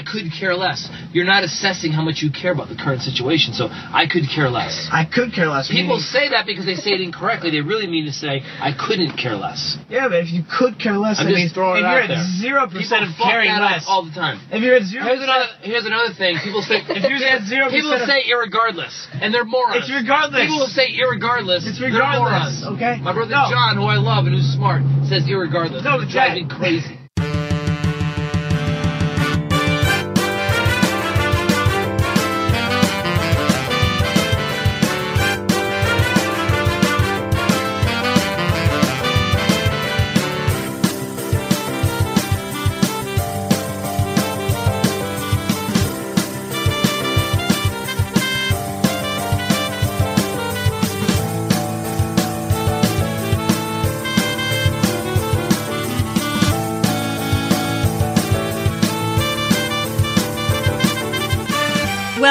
I could care less. You're not assessing how much you care about the current situation, so I could care less. I could care less. People meaning- say that because they say it incorrectly. They really mean to say, I couldn't care less. yeah, but if you could care less, I'm I just mean, throwing if you're at zero percent of caring less, all the time. if you're at zero, Here's another. Here's another thing. People say If you're at 0% People of- say irregardless, and they're morons. It's regardless. People will say irregardless. It's they're regardless, morons. okay? My brother No. John, who I love and who's smart, says irregardless. No, it's driving crazy.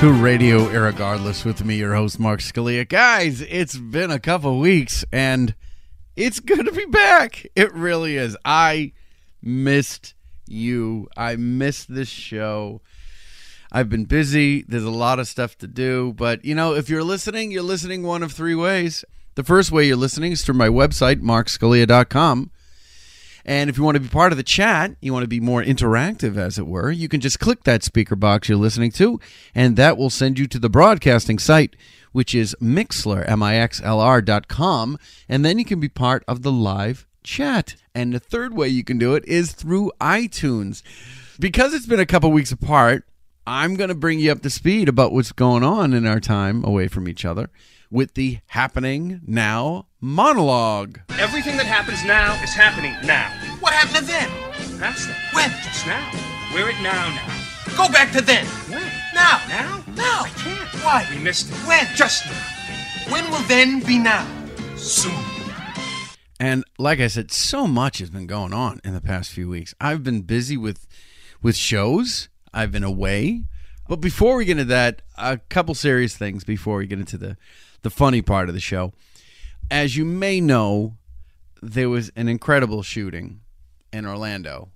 to Radio Irregardless with me, your host, Mark Scalia. Guys, it's been a couple weeks and it's good to be back. It really is. I missed you. I missed this show. I've been busy. There's a lot of stuff to do. But, you know, if you're listening, you're listening one of three ways. The first way you're listening is through my website, markscalia.com. And if you want to be part of the chat, you want to be more interactive, as it were, you can just click that speaker box you're listening to, and that will send you to the broadcasting site, which is Mixlr, and then you can be part of the live chat. And the third way you can do it is through iTunes. Because it's been a couple weeks apart, I'm going to bring you up to speed about what's going on in our time away from each other with the Happening Now monologue. Everything that happens now is happening now. What happened to then? That's it. When? Just now. We're it now now. Go back to then. When? Now. Now? Now. I can't. Why? We missed it. When? Just now. When will then be now? Soon. And like I said, so much has been going on in the past few weeks. I've been busy with with shows. I've been away. But before we get into that, a couple serious things before we get into the the funny part of the show. As you may know, there was an incredible shooting in Orlando,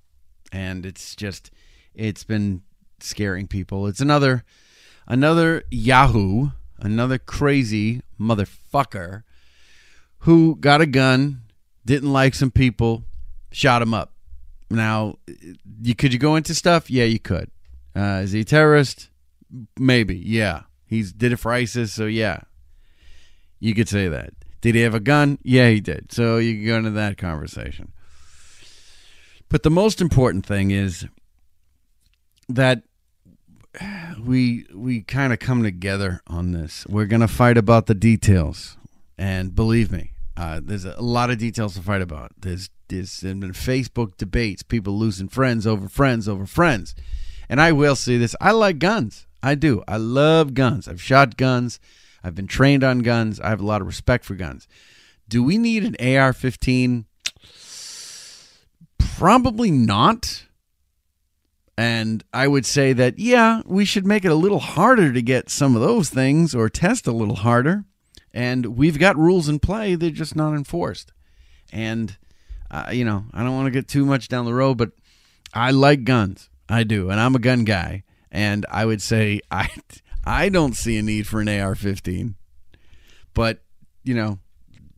and it's just it's been scaring people. It's another another Yahoo, another crazy motherfucker who got a gun, didn't like some people, shot him up. Now, you could you go into stuff? Yeah, you could. Uh, is he a terrorist? Maybe. Yeah, he's did it for ISIS, so yeah, you could say that. Did he have a gun? Yeah, he did. So you can go into that conversation. But the most important thing is that we we kind of come together on this. We're gonna fight about the details, and believe me, uh, there's a lot of details to fight about. There's there's been Facebook debates, people losing friends over friends over friends, and I will say this: I like guns. I do. I love guns. I've shot guns. I've been trained on guns. I have a lot of respect for guns. Do we need an AR-15? Probably not. And I would say that, yeah, we should make it a little harder to get some of those things or test a little harder. And we've got rules in play, they're just not enforced. And, uh, you know, I don't want to get too much down the road, but I like guns. I do. And I'm a gun guy. And I would say I, I don't see a need for an AR 15. But, you know,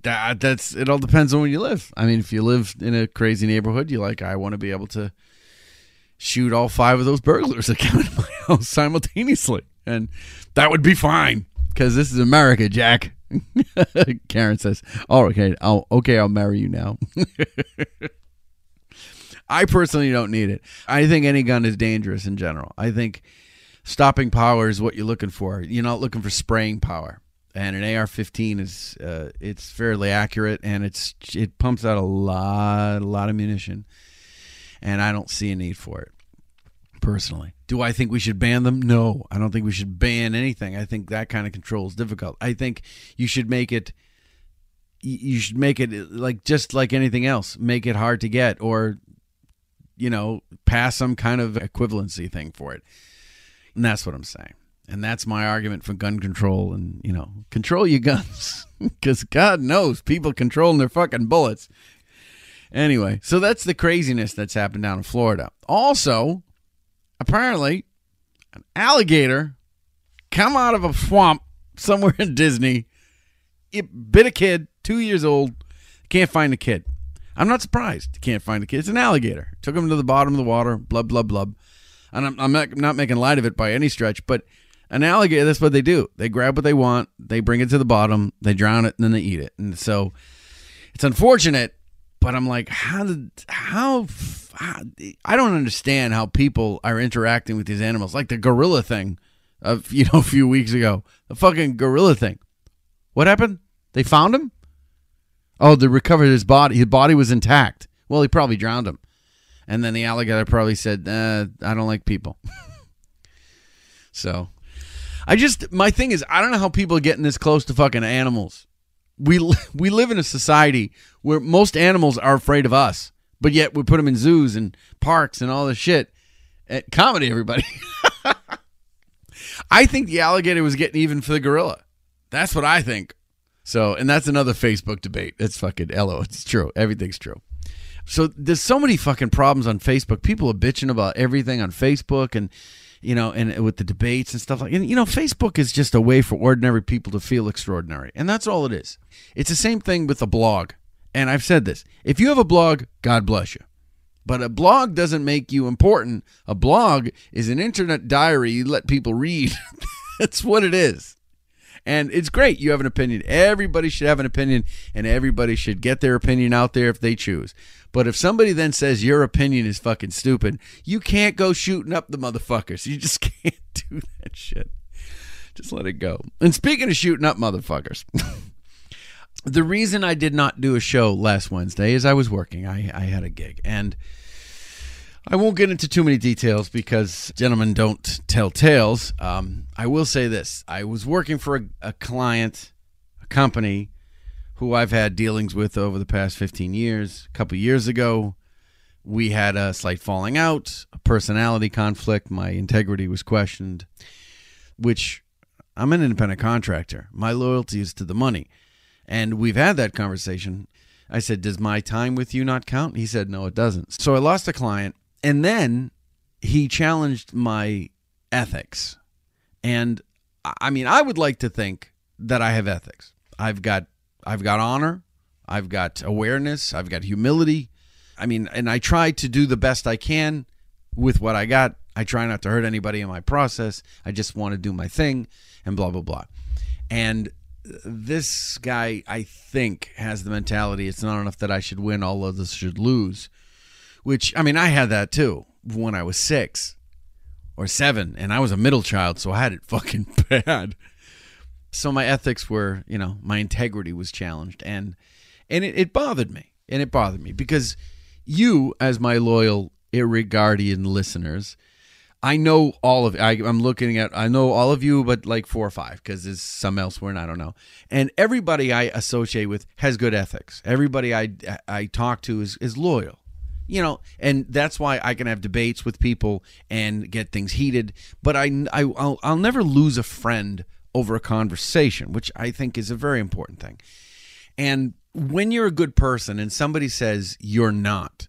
that, that's it all depends on where you live. I mean, if you live in a crazy neighborhood, you like, I want to be able to shoot all five of those burglars that come into my house simultaneously, and that would be fine because this is America, Jack. Karen says, "Oh, okay, I'll okay, I'll marry you now." I personally don't need it. I think any gun is dangerous in general. I think stopping power is what you're looking for. You're not looking for spraying power. And an AR-15 is uh, it's fairly accurate and it's it pumps out a lot a lot of munition and I don't see a need for it. personally. Do I think we should ban them? No, I don't think we should ban anything. I think that kind of control is difficult. I think you should make it you should make it like just like anything else, make it hard to get or you know, pass some kind of equivalency thing for it. And that's what I'm saying. And that's my argument for gun control and, you know, control your guns. Because God knows people controlling their fucking bullets. Anyway, so that's the craziness that's happened down in Florida. Also, apparently, an alligator come out of a swamp somewhere in Disney. It bit a kid, two years old. Can't find the kid. I'm not surprised. Can't find the kid. It's an alligator. Took him to the bottom of the water. Blub blub blub. And I'm, I'm not, not making light of it by any stretch, but an alligator. That's what they do. They grab what they want. They bring it to the bottom. They drown it, and then they eat it. And so it's unfortunate, but I'm like, how did how, how I don't understand how people are interacting with these animals, like the gorilla thing, of you know a few weeks ago, the fucking gorilla thing. What happened? They found him. Oh, they recovered his body. His body was intact. Well, he probably drowned him, and then the alligator probably said, uh, "I don't like people." so, I just my thing is, I don't know how people are getting this close to fucking animals we we live in a society where most animals are afraid of us, but yet we put them in zoos and parks and all this shit. Uh, comedy, everybody. I think the alligator was getting even for the gorilla. That's what I think. So, and that's another Facebook debate. It's fucking hello. It's true. Everything's true. So there's so many fucking problems on Facebook. People are bitching about everything on Facebook and you know, and with the debates and stuff like and you know, Facebook is just a way for ordinary people to feel extraordinary. And that's all it is. It's the same thing with a blog. And I've said this. If you have a blog, God bless you. But a blog doesn't make you important. A blog is an internet diary you let people read. That's what it is. And it's great. You have an opinion. Everybody should have an opinion, and everybody should get their opinion out there if they choose. But if somebody then says your opinion is fucking stupid, you can't go shooting up the motherfuckers. You just can't do that shit. Just let it go. And speaking of shooting up motherfuckers, the reason I did not do a show last Wednesday is I was working. I, I had a gig. And I won't get into too many details because gentlemen don't tell tales. Um, I will say this I was working for a, a client, a company who I've had dealings with over the past 15 years. A couple years ago, we had a slight falling out, a personality conflict. My integrity was questioned, which I'm an independent contractor. My loyalty is to the money. And we've had that conversation. I said, Does my time with you not count? He said, No, it doesn't. So I lost a client. And then he challenged my ethics. And I- mean, I would like to think that I have ethics. I've got I've got honor, I've got awareness, I've got humility. I mean, and I try to do the best I can with what I got. I try not to hurt anybody in my process. I just want to do my thing and blah blah blah. And this guy, I think, has the mentality it's not enough that I should win, all others should lose. Which, I mean, I had that too when I was six or seven, and I was a middle child, so I had it fucking bad. So my ethics were, you know, my integrity was challenged, and and it, it bothered me, and it bothered me because you, as my loyal Irregardian listeners, I know all of I, I'm looking at I know all of you, but like four or five because there's some elsewhere and I don't know. And everybody I associate with has good ethics. Everybody I I talk to is is loyal, you know, and that's why I can have debates with people and get things heated. But I I I'll, I'll never lose a friend over a conversation, which I think is a very important thing. And when you're a good person and somebody says you're not,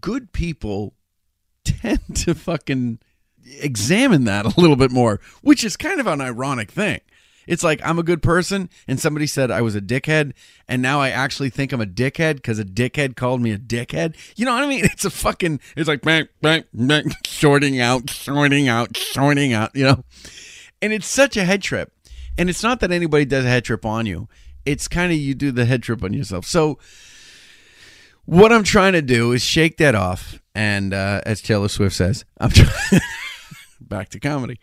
good people tend to fucking examine that a little bit more, which is kind of an ironic thing. It's like I'm a good person, and somebody said I was a dickhead, and now I actually think I'm a dickhead because a dickhead called me a dickhead. You know what I mean? It's a fucking. It's like bang, bang, bang, sorting out, sorting out, sorting out. You know, and it's such a head trip. And it's not that anybody does a head trip on you. It's kind of you do the head trip on yourself. So what I'm trying to do is shake that off. And uh, as Taylor Swift says, I'm trying back to comedy.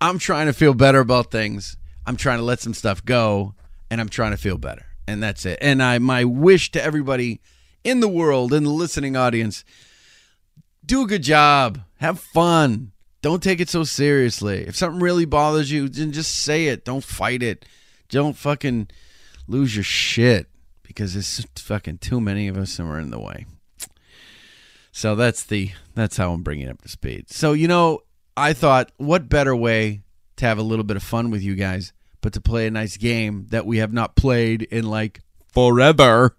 I'm trying to feel better about things. I'm trying to let some stuff go, and I'm trying to feel better. And that's it. And I my wish to everybody in the world, in the listening audience, do a good job. Have fun. Don't take it so seriously. If something really bothers you, then just say it. Don't fight it. Don't fucking lose your shit because there's fucking too many of us and we're in the way. So that's the that's how I'm bringing it up to speed. So you know, I thought, what better way to have a little bit of fun with you guys, but to play a nice game that we have not played in like forever.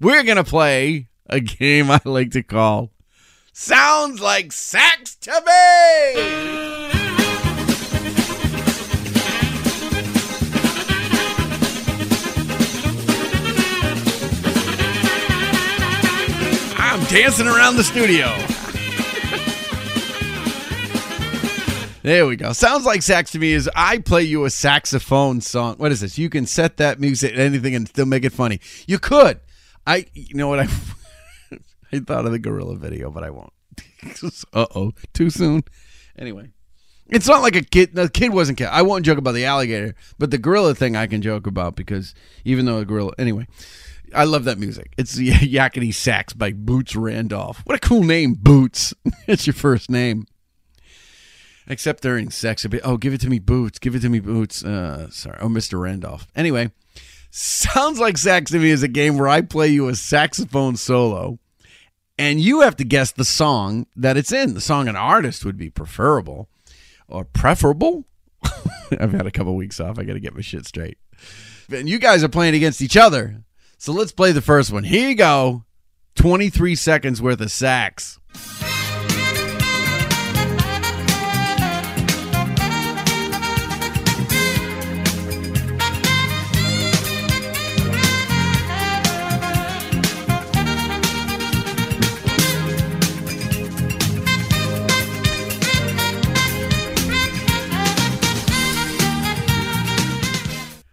We're gonna play a game I like to call Sounds Like Sax to Me. I'm dancing around the studio. There we go. Sounds like sax to me is I play you a saxophone song. What is this? You can set that music anything and still make it funny. You could. I you know what I I thought of the gorilla video, but I won't. uh oh. Too soon. Anyway. It's not like a kid the kid wasn't kid. I won't joke about the alligator, but the gorilla thing I can joke about because even though a gorilla anyway. I love that music. It's Yakety Sax by Boots Randolph. What a cool name, Boots. it's your first name. Except during sex a bit. Oh, give it to me, Boots. Give it to me, Boots. Uh, sorry. Oh, Mr. Randolph. Anyway, sounds like sax to me is a game where I play you a saxophone solo, and you have to guess the song that it's in. The song and artist would be preferable or preferable. I've had a couple weeks off. I got to get my shit straight. And you guys are playing against each other. So let's play the first one. Here you go. 23 seconds worth of sax.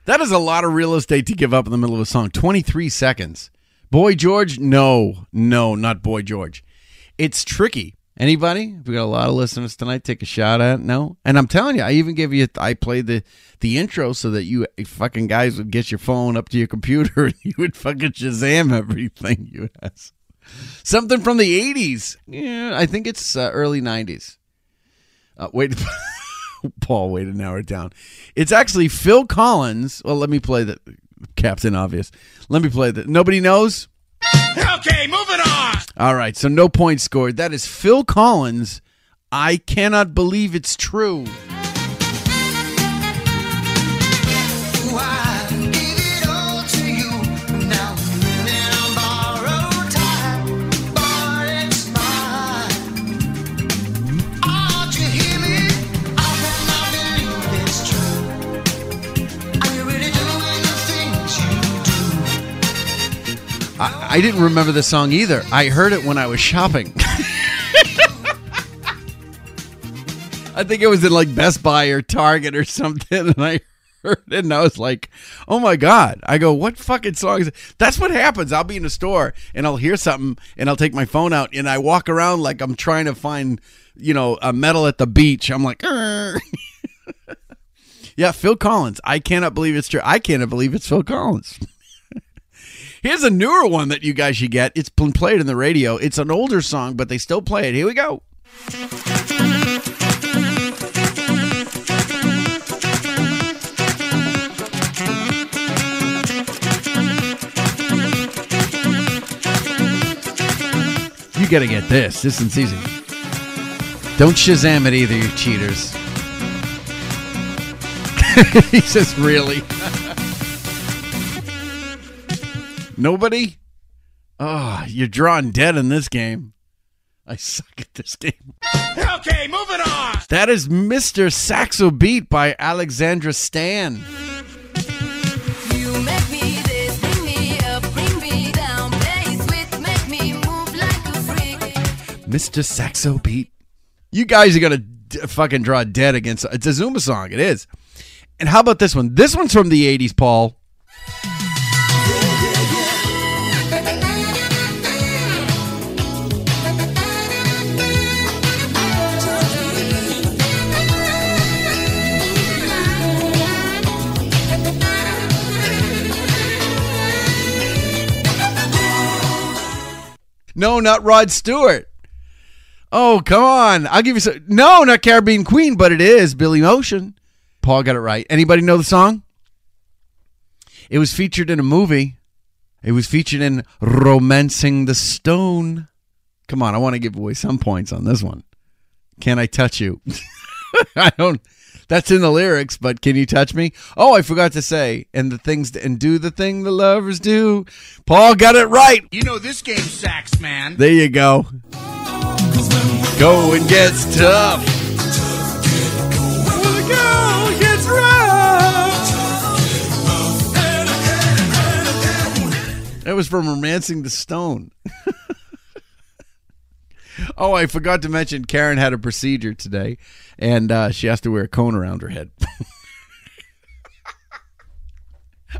That is a lot of real estate to give up in the middle of a song. 23 seconds. Boy George? No, no, not Boy George. It's tricky. Anybody? We got a lot of listeners tonight. Take a shot at it. No, and I'm telling you, I even give you. I played the the intro so that you fucking guys would get your phone up to your computer and you would fucking Shazam everything you has. Something from the '80s. Yeah, I think it's uh, early '90s. Uh, wait, Paul, way an hour down. It's actually Phil Collins. Well, let me play the Captain Obvious. Let me play the. Nobody knows. Okay, moving on. All right, so no points scored. That is Phil Collins. I cannot believe it's true. I, didn't remember the song either. I heard it when I was shopping. I think it was in like Best Buy or Target or something, and I heard it, and I was like, "Oh my god!" I go, "What fucking song is it?" That's what happens. I'll be in a store and I'll hear something, and I'll take my phone out and I walk around like I'm trying to find, you know, a metal at the beach. I'm like, yeah, Phil Collins. I cannot believe it's true. I cannot believe it's Phil Collins. Here's a newer one that you guys should get. It's been played in the radio. It's an older song, but they still play it. Here we go. You gotta get this. This one's easy. Don't Shazam it either, you cheaters. he says, really? Nobody? Oh, you're drawn dead in this game. I suck at this game. Okay, moving on. That is Mr. Saxo Beat by Alexandra Stan. You make me this, bring me up, bring me down, play sweet, make me move like a freak. Mr. Saxo Beat. You guys are gonna d- fucking draw dead against it's a Zumba song. It is. And how about this one? This one's from the '80s, Paul. No, not Rod Stewart. Oh, come on. I'll give you some. No, not Caribbean Queen, but it is Billy Ocean. Paul got it right. Anybody know the song? It was featured in a movie. It was featured in Romancing the Stone. Come on, I want to give away some points on this one. Can I touch you? I don't. That's in the lyrics, but can you touch me? Oh, I forgot to say, and the things and do the thing the lovers do. Paul got it right. You know this game sacks, man. There you go. Going gets tough. Going gets rough. That was from Romancing the Stone. oh, I forgot to mention Karen had a procedure today, and uh, she has to wear a cone around her head.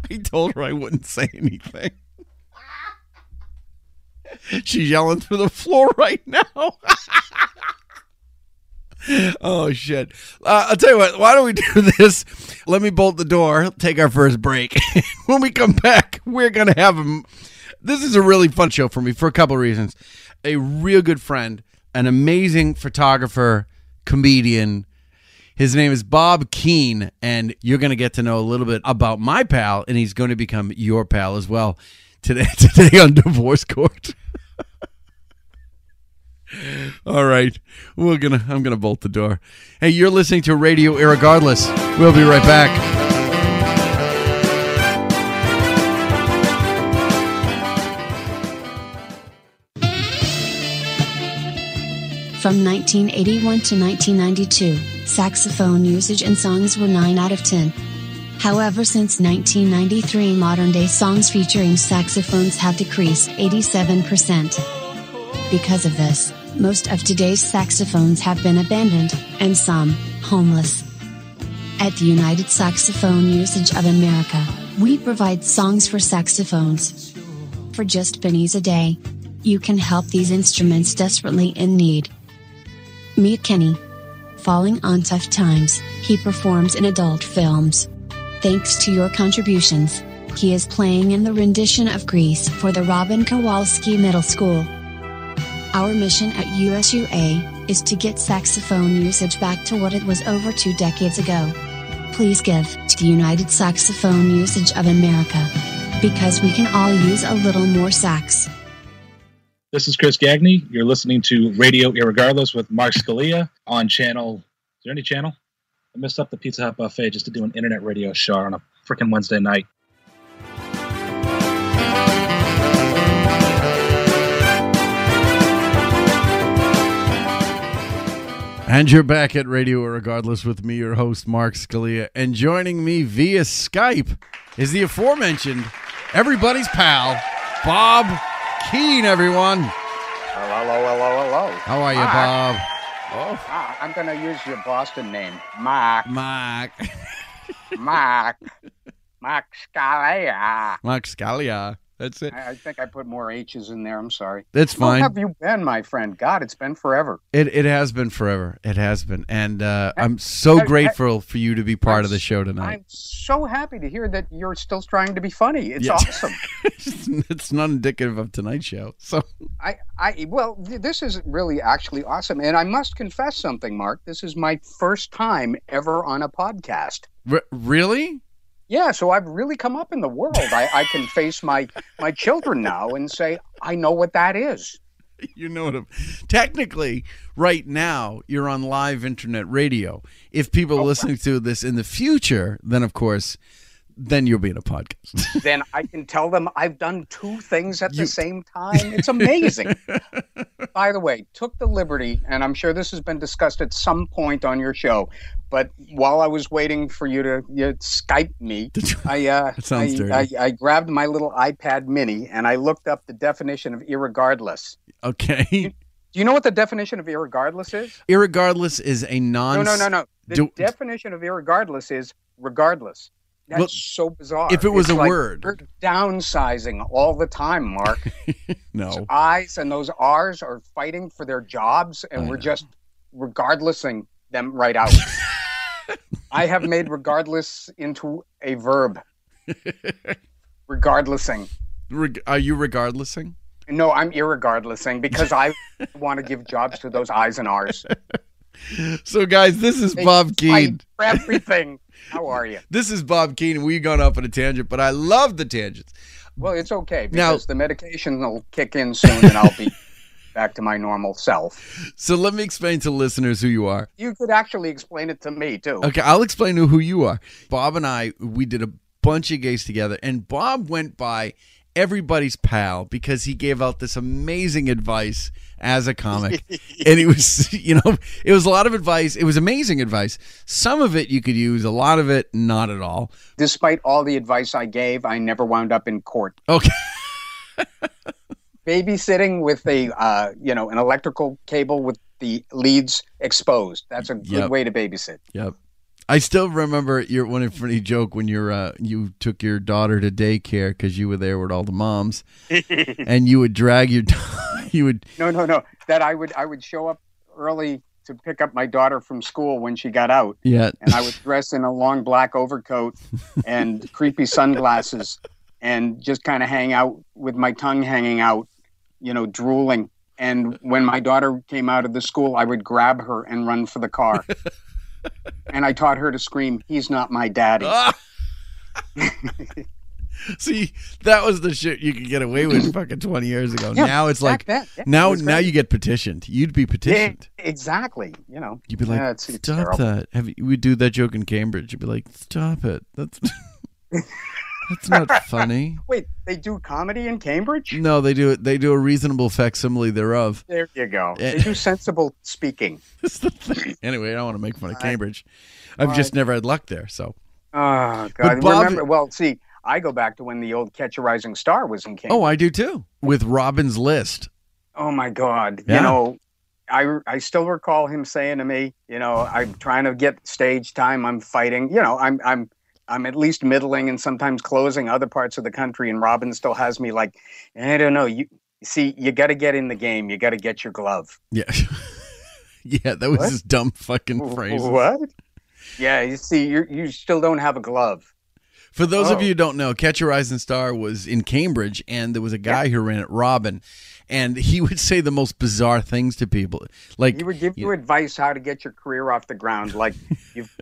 I told her I wouldn't say anything. She's yelling through the floor right now. oh shit! Uh, I'll tell you what. Why don't we do this? Let me bolt the door. Take our first break. when we come back, we're gonna have a. This is a really fun show for me for a couple reasons. A real good friend, an amazing photographer, comedian. His name is Bob Keene, and you're going to get to know a little bit about my pal, and he's going to become your pal as well today. Today on Divorce Court. All right, we're gonna. I'm gonna bolt the door. Hey, you're listening to Radio Irregardless. We'll be right back. From 1981 to 1992, saxophone usage in songs were 9 out of 10. However, since 1993, modern day songs featuring saxophones have decreased 87%. Because of this, most of today's saxophones have been abandoned, and some, homeless. At the United Saxophone Usage of America, we provide songs for saxophones. For just pennies a day, you can help these instruments desperately in need. Meet Kenny. Falling on tough times, he performs in adult films. Thanks to your contributions, he is playing in the rendition of Grease for the Robin Kowalski Middle School. Our mission at USUA is to get saxophone usage back to what it was over two decades ago. Please give to the United Saxophone Usage of America. Because we can all use a little more sax. This is Chris Gagney. You're listening to Radio Irregardless with Mark Scalia on channel. Is there any channel? I messed up the Pizza Hut buffet just to do an internet radio show on a freaking Wednesday night. And you're back at Radio Regardless with me, your host, Mark Scalia. And joining me via Skype is the aforementioned everybody's pal, Bob Keene, everyone. Hello, hello, hello, hello. How are you, Mark. Bob? Ah, I'm going to use your Boston name, Mark. Mark. Mark. Mark Scalia. Mark Scalia. That's it. I, I think I put more H's in there. I'm sorry. That's fine. How have you been, my friend? God, it's been forever. It, it has been forever. It has been. And uh, I'm so I- I- grateful for you to be part of the show tonight. I'm so happy to hear that you're still trying to be funny. It's awesome. it's not indicative of tonight's show. So I, I, well, th- this is really actually awesome. And I must confess something, Mark. This is my first time ever on a podcast. R- really? Yeah, so I've really come up in the world. I, I can face my my children now and say, I know what that is. you know what I'm technically right now you're on live internet radio if people are listening to this in the future then of course then you'll be in a podcast then I can tell them I've done two things at the same time. It's amazing. By the way, took the liberty, and I'm sure this has been discussed at some point on your show. But while I was waiting for you to you Skype me, I uh, I. I, I grabbed my little iPad Mini and I looked up the definition of irregardless. okay Do you know what the definition of irregardless is? irregardless is a non No, no, no, no. The Do- definition of irregardless is regardless. That's Well, so bizarre. if it was It's a like word. We're downsizing all the time, Mark. no I's and those R's are fighting for their jobs, and I we're know. just regardlessing them right out. I have made regardless into a verb. Regardlessing. Reg- are you regardlessing No, I'm irregardlessing because I want to give jobs to those I's and R's. So, guys, this is They Bob Keene. for everything. How are you? This is Bob Keene. We've gone off on a tangent, but I love the tangents. Well, it's okay Now- because the medication will kick in soon, and I'll be back to my normal self. So, let me explain to listeners who you are. You could actually explain it to me too. Okay, I'll explain who you are. Bob and I, we did a bunch of gigs together, and Bob went by everybody's pal because he gave out this amazing advice as a comic. and it was, you know, it was a lot of advice. It was amazing advice. Some of it you could use, a lot of it not at all. Despite all the advice I gave, I never wound up in court. Okay. Babysitting with a, uh, you know, an electrical cable with the leads exposed. That's a good Yep. way to babysit. Yep. I still remember your one funny joke when you're uh, you took your daughter to daycare because you were there with all the moms, and you would drag your you would No, no, no. That I would, I would show up early to pick up my daughter from school when she got out. yeah and I was dressed in a long black overcoat and creepy sunglasses and just kind of hang out with my tongue hanging out, you know, drooling. And when my daughter came out of the school, I would grab her and run for the car. and I taught her to scream, He's not my daddy. Ah! See, that was the shit you could get away with fucking twenty years ago. Yeah, now it's like then, yeah, now was now you get petitioned. You'd be Yeah, petitioned. exactly. You know, You'd be like, yeah, it's- it's stop terrible. that. Have you, we do that joke in Cambridge? You'd be like, stop it. That's that's not funny. Wait, they do comedy in Cambridge? No, they do it. They do a reasonable facsimile thereof. There you go. Eh. They do sensible speaking. That's the thing. Anyway, I don't want to make fun of Cambridge. I've just never had luck there. So, Oh God! Bob- Remember? Well, see, I go back to when the old Catch a Rising Star was in Cambridge. oh, I do too. With Robin's List. Oh my God! Yeah. You know, I I still recall him saying to me, you know, I'm trying to get stage time. I'm fighting. You know, I'm I'm I'm at least middling and sometimes closing other parts of the country. And Robin still has me like, I don't know. You see, you got to get in the game. You got to get your glove. Yeah. yeah, that was What? his dumb fucking phrase. What? Yeah, you see, you you still don't have a glove. For those of Oh. you who don't know, Catch a Rising Star was in Cambridge, and there was a guy who ran it, Robin, and he would say the most bizarre things to people. Like, He would give you advice how to get your career off the ground. Like you've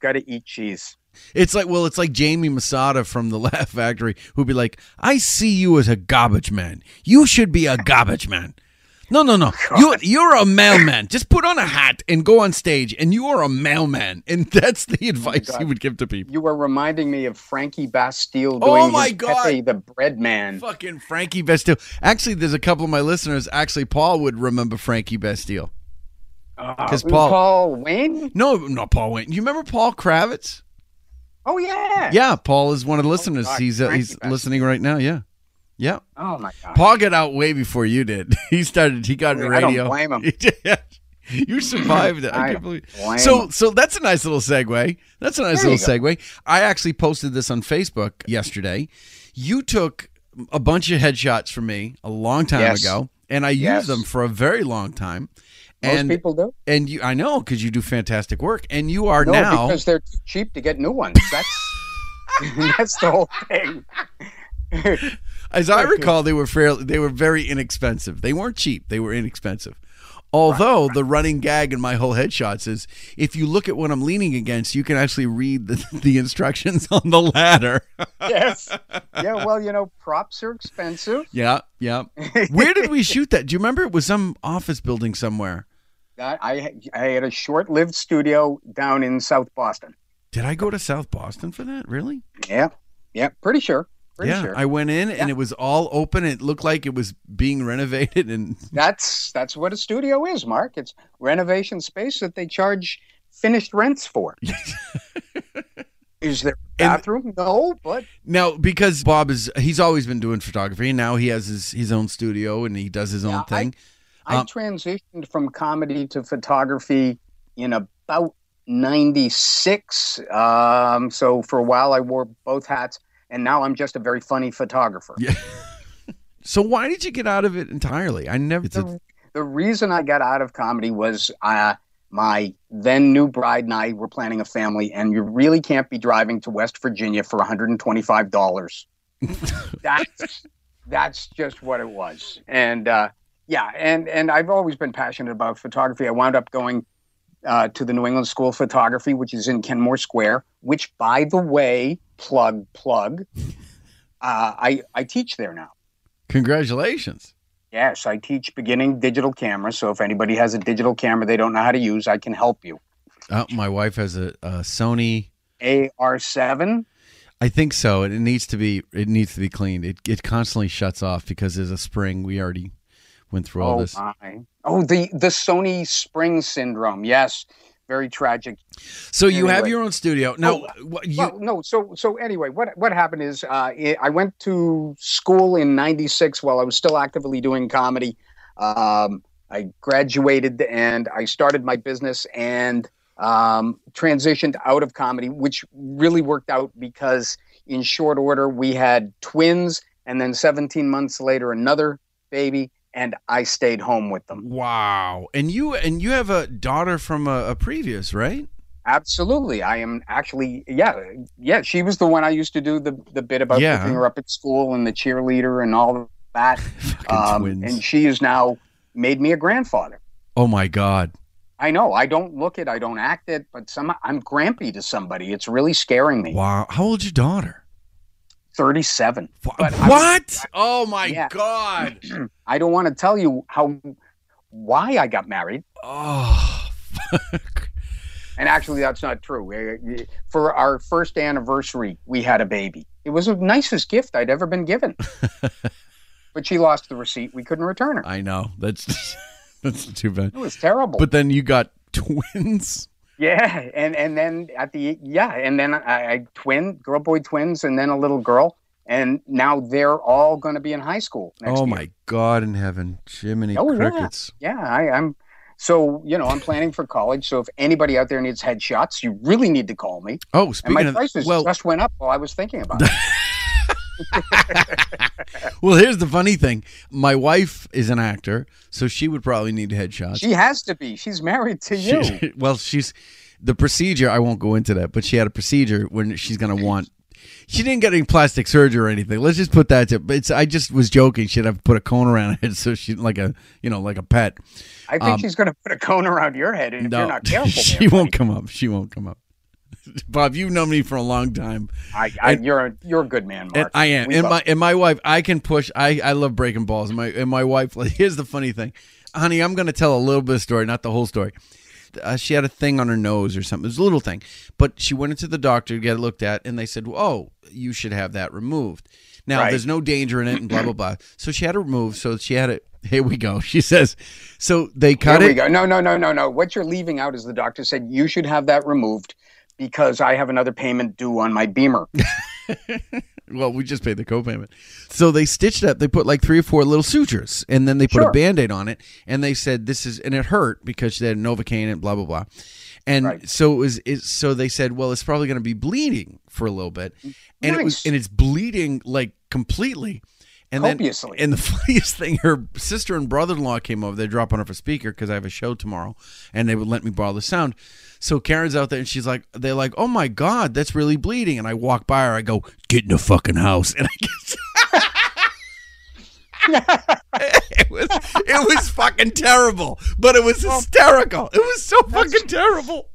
got to eat cheese. It's like, well, it's like Jamie Masada from the Laugh Factory who'd be like, I see you as a garbage man. You should be a garbage man. No, no, no. You, you're a mailman. Just put on a hat and go on stage, and you are a mailman. And that's the advice he would give to people. You were reminding me of Frankie Bastille Oh my his God. Pepe the Bread Man. Fucking Frankie Bastille. Actually, there's a couple of my listeners. Actually, Paul would remember Frankie Bastille. Because Uh, Paul, Paul Wayne? no, not Paul Wayne. You remember Paul Kravitz? Oh yeah. Yeah, Paul is one of the listeners. God, he's uh, he's listening right now. Yeah, yeah. Oh my God. Paul got out way before you did. He started. He got I don't radio. blame him. you survived it. I, I can't believe. blame So, so that's a nice little segue. That's a nice There little segue. I actually posted this on Facebook yesterday. You took a bunch of headshots from me a long time Yes. ago, and I Yes. used them for a very long time. Most and people do. and you, I know because you do fantastic work, and you are No, now. because they're too cheap to get new ones. That's that's the whole thing. As I recall, they were fairly, they were very inexpensive. They weren't cheap. They were inexpensive. Although the running gag in my whole headshots is, if you look at what I'm leaning against, you can actually read the, the instructions on the ladder. yes. Yeah. Well, you know, props are expensive. yeah, yeah. Where did we shoot that? Do you remember? It was some office building somewhere. I I, I had a short-lived studio down in South Boston. Did I go to South Boston for that? Really? Yeah. Yeah. Pretty sure. Pretty yeah, sure. I went in and it was all open. It looked like it was being renovated, and That's that's what a studio is, Mark. It's renovation space that they charge finished rents for. is there a bathroom? no, but Now, because Bob is, he's always been doing photography, and now he has his, his own studio and he does his own Yeah, I- thing. I Um, transitioned from comedy to photography in about 96. Um, so for a while I wore both hats and now I'm just a very funny photographer. Yeah. So why did you get out of it entirely? I never. The, the reason I got out of comedy was uh, my then new bride and I were planning a family, and you really can't be driving to West Virginia for $125. That's that's just what it was. And uh, yeah, and and I've always been passionate about photography. I wound up going uh, to the New England School of Photography, which is in Kenmore Square. Which, by the way, plug plug. Uh, I I teach there now. Congratulations. Yes, I teach beginning digital camera. So if anybody has a digital camera they don't know how to use, I can help you. Oh, my wife has a, a Sony. AR7. I think so. It needs to be. It needs to be cleaned. It it constantly shuts off because there's a spring. We already went through all oh this. my! Oh, the the Sony Spring syndrome. Yes, very tragic. So you have your own studio now. Oh, you well, no. So so anyway, what what happened is uh, I I went to school in '96 while I was still actively doing comedy. Um, I graduated and I started my business and um, transitioned out of comedy, which really worked out because in short order we had twins, and then 17 months later another baby, and I stayed home with them. wow, and you and you have a daughter from a, a previous, right? Absolutely. I am actually, yeah, yeah. She was the one I used to do the, the bit about Yeah. picking her up at school and the cheerleader and all that. Um, twins. and she has now made me a grandfather. oh my god. I know. I don't look it. I don't act it, but some I'm grampy to somebody. It's really scaring me. Wow. How old's your daughter? 37. Wha- But I- what? oh my Yeah. god. I don't want to tell you how why I got married. Oh. Fuck. And actually, that's not true. Uh, For our first anniversary, we had a baby. It was the nicest gift I'd ever been given. but she lost the receipt. We couldn't return her. I know. That's that's too bad. It was terrible. But then you got twins. Yeah, and and then at the yeah, and then I, I twin girl boy twins, and then a little girl, and now they're all going to be in high school. Next oh year. my god in heaven. Jiminy Oh, yeah. crickets. Yeah, I, I'm. So you know, I'm planning for college. So if anybody out there needs headshots, you really need to call me. Oh, And my of prices well, just went up while I was thinking about it. well, here's the funny thing. My wife is an actor, so she would probably need headshots. She has to be. She's married to you. She- well, she's the procedure. I won't go into that, but she had a procedure when she's going to want. She didn't get any plastic surgery or anything. Let's just put that to. But it's. I just was joking. She'd have to put a cone around it, so she like a you know like a pet. I think Um, she's going to put a cone around your head and if you're not careful. she won't come up. She won't come up. Bob, you've known me for a long time. I, I, And- you're a you're a good man, Mark. I am, We and my and my wife. I can push. I I love breaking balls. And my and my wife. Like, here's the funny thing, honey. I'm going to tell a little bit of story, not the whole story. Uh, she had a thing on her nose or something. It was a little thing, but she went into the doctor to get it looked at, and they said, "Oh, you should have that removed." Now, Right. there's no danger in it, and blah blah blah. So she had it removed. So she had it. Here we go. She says, so they cut Here it. we go. No, no, no, no, no. What you're leaving out is the doctor said you should have that removed because I have another payment due on my Beamer. Well, we just paid the copayment. So they stitched it up. They put like three or four little sutures, and then they put a Sure. band aid on it. And they said this is, and it hurt because they had Novocaine and blah blah blah. And Right. so it was. It, so they said, well, it's probably going to be bleeding for a little bit, and it was, and it's bleeding like completely. And then, and the funniest thing, her sister and brother-in-law came over. They drop on her for speaker because I have a show tomorrow, and they would let me borrow the sound. So Karen's out there, and she's like, "They're like, oh my god, that's really bleeding." And I walk by her, I go, "Get in the fucking house," and I get. it was it was fucking terrible, but it was hysterical. It was so fucking terrible.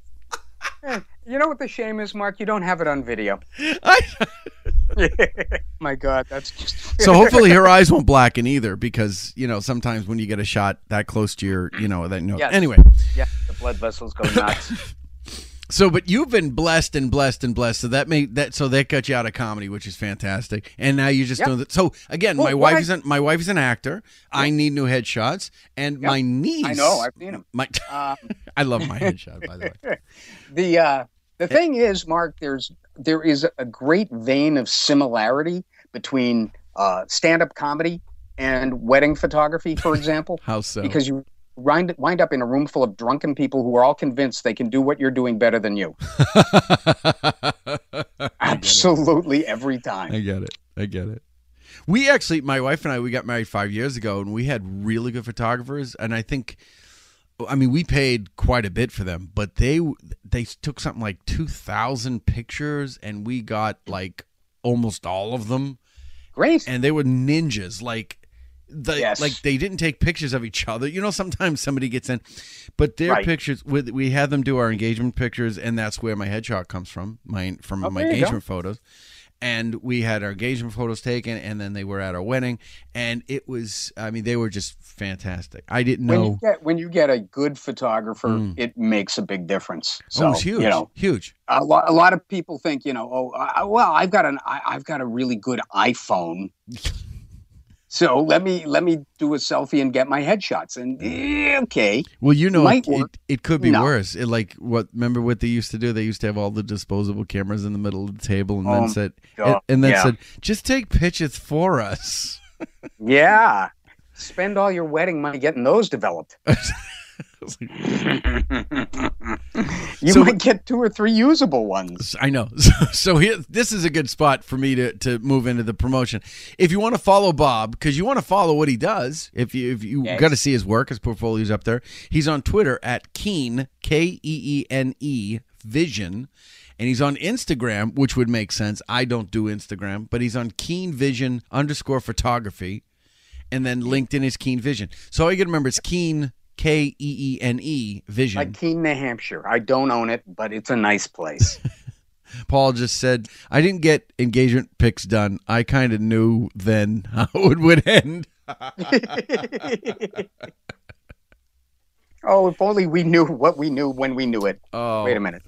You know what the shame is, Mark? You don't have it on video. I, My God, that's just so hopefully her eyes won't blacken either, because you know sometimes when you get a shot that close to your, you know, that you know. Yes. Anyway, yeah, the blood vessels go nuts. so but you've been blessed and blessed and blessed, so that made that so that got you out of comedy, which is fantastic. And now you're just Yep. doing that. So again, Well, my wife I- is an, my wife is an actor. I need new headshots, and my niece. I know. I've seen them. My, Um, I love my headshot, by the way. the uh, the thing is, Mark, there's there is a great vein of similarity between uh, stand-up comedy and wedding photography, for example, How so? because you wind wind up in a room full of drunken people who are all convinced they can do what you're doing better than you. Absolutely every time. I get it. I get it. We actually, my wife and I, we got married five years ago, and we had really good photographers. And I think, I mean, we paid quite a bit for them, but they they took something like two thousand pictures, and we got like almost all of them. Great. and they were ninjas. Like the Yes. like they didn't take pictures of each other. You know, sometimes somebody gets in, but their Right. pictures. With we had them do our engagement pictures, and that's where my headshot comes from. My from Oh, my engagement photos. And we had our engagement photos taken, and then they were at our wedding, and it was. I mean, they were just fantastic. I didn't know When you get when you get a good photographer, Mm. it makes a big difference. So oh, it's huge, you know, huge. a lot, a lot of people think, you know, oh, I, well, I've got an, I, I've got a really good iPhone, so let me let me do a selfie and get my headshots. And eh, okay, Well, you know, it, it, it could be No. worse. It like what? Remember what they used to do? They used to have all the disposable cameras in the middle of the table, and Oh, then said, and, and then yeah. said, just take pictures for us. yeah, spend all your wedding money getting those developed. you So- might get two or three usable ones. I know. So, so here, this is a good spot for me to, to move into the promotion. If you want to follow Bob, because you want to follow what he does, if you if you Yes. got to see his work, his portfolio's up there. He's on Twitter at Keene K E E N E Vision, and he's on Instagram, which would make sense. I don't do Instagram, but he's on Keene Vision underscore photography, and then LinkedIn is Keene Vision. So all you got to remember is Keene K E E N E Vision. Like Keene, New Hampshire. I don't own it, but it's a nice place. Paul just said, I didn't get engagement pics done. I kind of knew then how it would end. oh, if only we knew what we knew when we knew it. Oh. Wait a minute.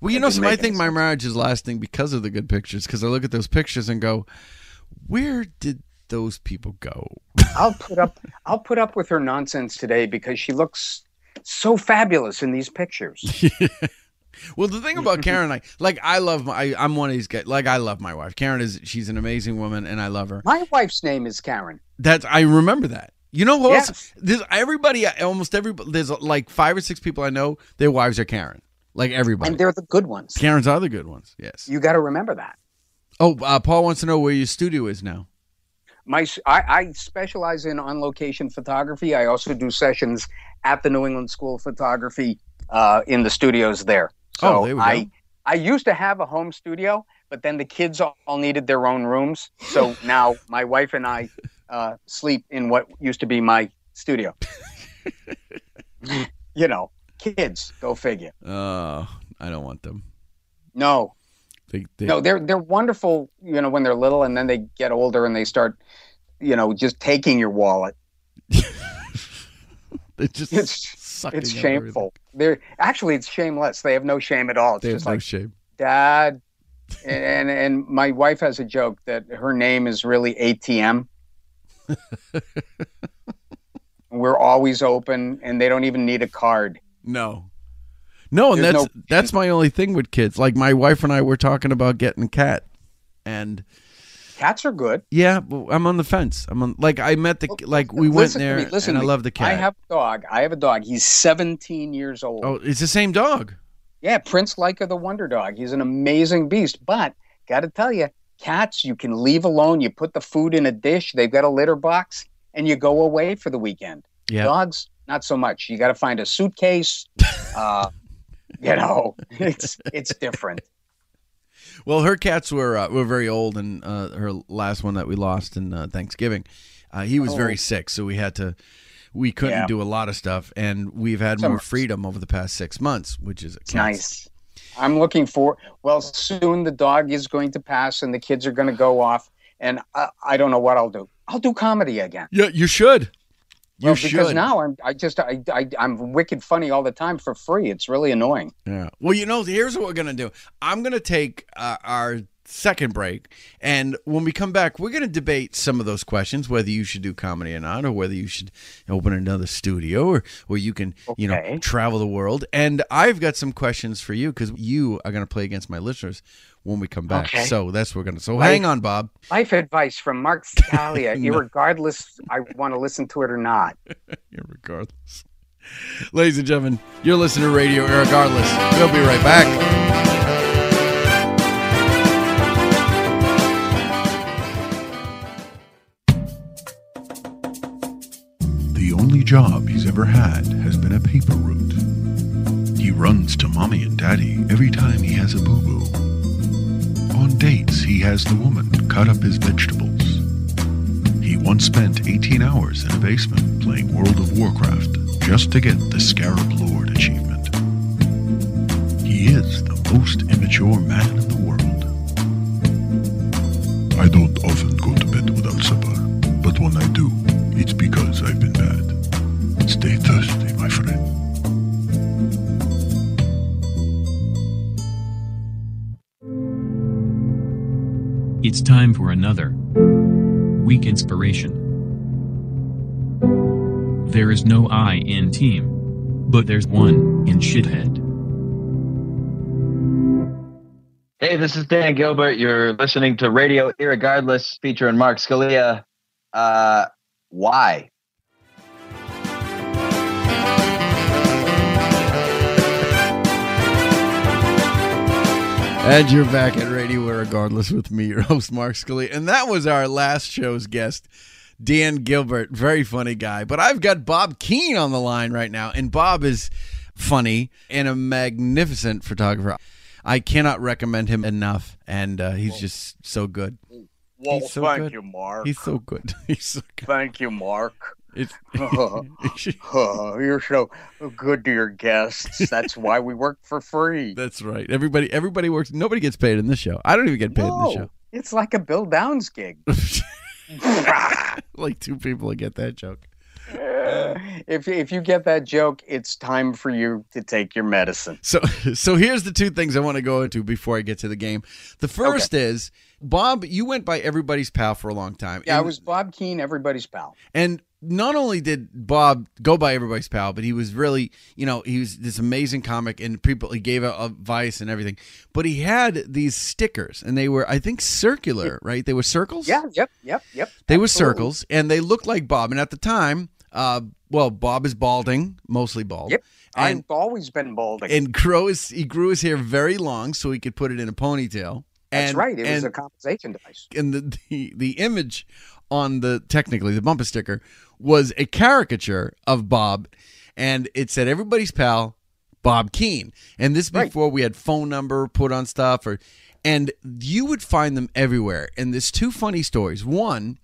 Well, you That know, didn't I think any my marriage is lasting because of the good pictures. Because I look at those pictures and go, where did those people go? I'll put up I'll put up with her nonsense today because she looks so fabulous in these pictures. Well, the thing about Karen, I like. I love my. I'm one of these guys. Like I love my wife. Karen is. She's an amazing woman, and I love her. My wife's name is Karen. That's. I remember that. You know who else? Yes. There's everybody. Almost everybody. There's like five or six people I know. Their wives are Karen. Like everybody. And they're the good ones. Karens are the good ones. Yes. You got to remember that. Oh, uh, Paul wants to know where your studio is now. My I, I specialize in on location photography. I also do sessions at the New England School of Photography uh, in the studios there. So Oh, there we go. I I used to have a home studio, but then the kids all all needed their own rooms. So now my wife and I uh, sleep in what used to be my studio. you know, kids, go figure. Oh, I don't want them. No, They, they, no, they're they're wonderful. You know, when they're little, and then they get older and they start, you know, just taking your wallet. they just It's it's up everything. shameful. They're actually it's shameless. They have no shame at all. It's They have just no like shame. dad. And and my wife has a joke that her name is really ATM. We're always open, and they don't even need a card. No. No, and There's that's no- that's my only thing with kids. Like my wife and I were talking about getting a cat, and Cats are good. yeah, well, I'm on the fence. I'm on like I met the like we went Listen to there, me, listen and I to me. love the cat. I have a dog. I have a dog. He's 17 years old. oh, it's the same dog. Yeah, Prince Leica the Wonder Dog. He's an amazing beast. But got to tell you, cats you can leave alone. You put the food in a dish. They've got a litter box, and you go away for the weekend. Yeah. Dogs, not so much. You got to find a suitcase. Uh, you know, it's it's different. Well, her cats were uh, were very old, and uh, her last one that we lost in uh, Thanksgiving, uh, he was Oh. very sick, so we had to. We couldn't Yeah. do a lot of stuff, and we've had Some- more freedom over the past six months, which is nice. I'm looking for. Well, soon the dog is going to pass, and the kids are going to go off, and I, I don't know what I'll do. I'll do comedy again. Yeah, you should. You Well, because now I'm I just I, I I'm wicked funny all the time for free. It's really annoying. Yeah. Well, you know, here's what we're gonna do. I'm gonna take uh, our second break, and when we come back, we're gonna debate some of those questions, whether you should do comedy or not, or whether you should open another studio, or where you can, you know, travel the world. And I've got some questions for you because you are gonna play against my listeners when we come back. Okay. So that's what we're gonna. So Right. hang on, Bob. Life advice from Mark Scalia, No. irregardless I want to listen to it or not. Regardless. Ladies and gentlemen, you're listening to Radio Regardless. We'll be right back. Job he's ever had has been a paper route. He runs to mommy and daddy every time he has a boo boo. On dates, he has the woman cut up his vegetables. He once spent 18 hours in a basement playing World of Warcraft just to get the Scarab Lord achievement. He is the most immature man in the world. I don't often go to bed without supper, but when I do, it's because I've been bad. Stay thirsty, my friend. It's time for another week inspiration. There is no I in team, but there's one in shithead. Hey, this is Dan Gilbert. You're listening to Radio Irregardless featuring Mark Scalia. Uh, why? And you're back at Radio Regardless with me, your host, Mark Scalia. And that was our last show's guest, Dan Gilbert. Very funny guy. But I've got Bob Keene on the line right now. And Bob is funny and a magnificent photographer. I cannot recommend him enough. And uh, he's just so good. Well, so thank good. you, Mark. He's so good. He's so good. Thank you, Mark. It's, you're so good to your guests. That's why we work for free. That's right. Everybody everybody works. Nobody gets paid in this show. I don't even get paid in this show. it's like a Bill Downs gig. like two people to get that joke. Uh, if if you get that joke, it's time for you to take your medicine. So so here's the two things I want to go into before I get to the game. The first is Bob, you went by everybody's pal for a long time. Yeah, I was Bob Keene, everybody's pal. and not only did Bob go by everybody's pal, but he was really, you know, he was this amazing comic and people he gave out advice and everything. But he had these stickers and they were I think circular, right? They were circles? Yeah, yep, yep, yep. They were circles and they looked like Bob. And at the time, uh, well, Bob is balding, mostly bald. Yep. And, I've always been balding. and grow his, he grew his hair very long so he could put it in a ponytail. That's right. It was a compensation device. and the, the the image on the technically the bumper sticker was a caricature of Bob, and it said everybody's pal Bob Keene. And this before we had phone number put on stuff or and you would find them everywhere. And there's two funny stories. One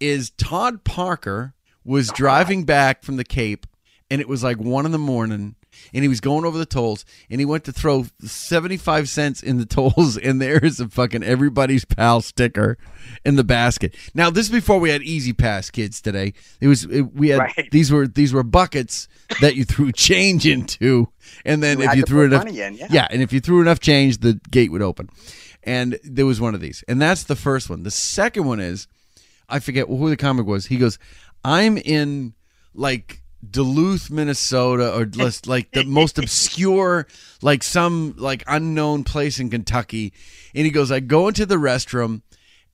is Todd Parker was driving back from the Cape and it was like one in the morning and he was going over the tolls and he went to throw 75 cents in the tolls and there's a fucking everybody's pal sticker in the basket now this is before we had E-ZPass kids today it was it, we had Right. these were these were buckets that you threw change into and then You if you threw enough money in, yeah. and if you threw enough change the gate would open and there was one of these and that's the first one the second one is I forget who the comic was. He goes, "I'm in like Duluth, Minnesota, or just like the most obscure, like some like unknown place in Kentucky." And he goes, "I go into the restroom,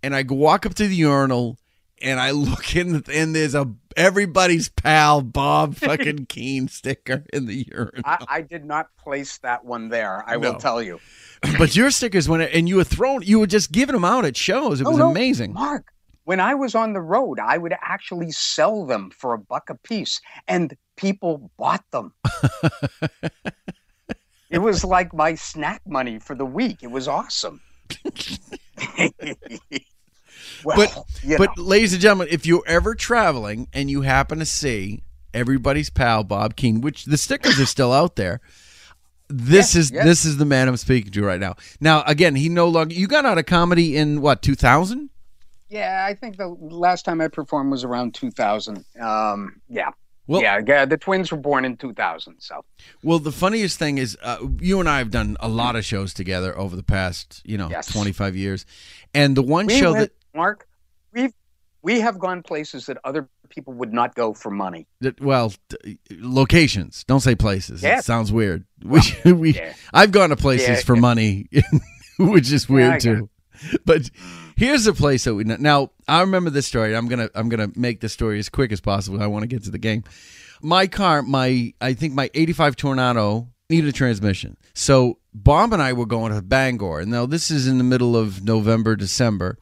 and I go walk up to the urinal, and I look in, and there's a everybody's pal Bob fucking Keene sticker in the urinal." I, I did not place that one there. I will tell you. but your stickers went, and you were thrown, you were just giving them out at shows. It Oh, was no, amazing. Mark, when I was on the road, I would actually sell them for a buck a piece, and people bought them. it was like my snack money for the week. It was awesome. well, but but know. ladies and gentlemen, if you're ever traveling and you happen to see everybody's pal Bob Keene, which the stickers are still out there, this is this is the man I'm speaking to right now. Now again, he no longer you got out of comedy in what 2000? Yeah, I think the last time I performed was around 2000. Um, yeah. Well- yeah, yeah, the twins were born in 2000, so Well, the funniest thing is, uh, you and I have done a lot of shows together over the past, you know, Yes. 25 years, and the one we show went, that Mark, we've we have gone places that other people would not go for money. that well t- locations don't say places Yeah. it sounds weird we, we yeah. i've gone to places Yeah, for money which is weird too but here's a place that we know now i remember this story i'm gonna i'm gonna make this story as quick as possible i want to get to the game. My car my i think my 85 tornado needed a transmission. So bob and i were going to bangor now this is in the middle of november december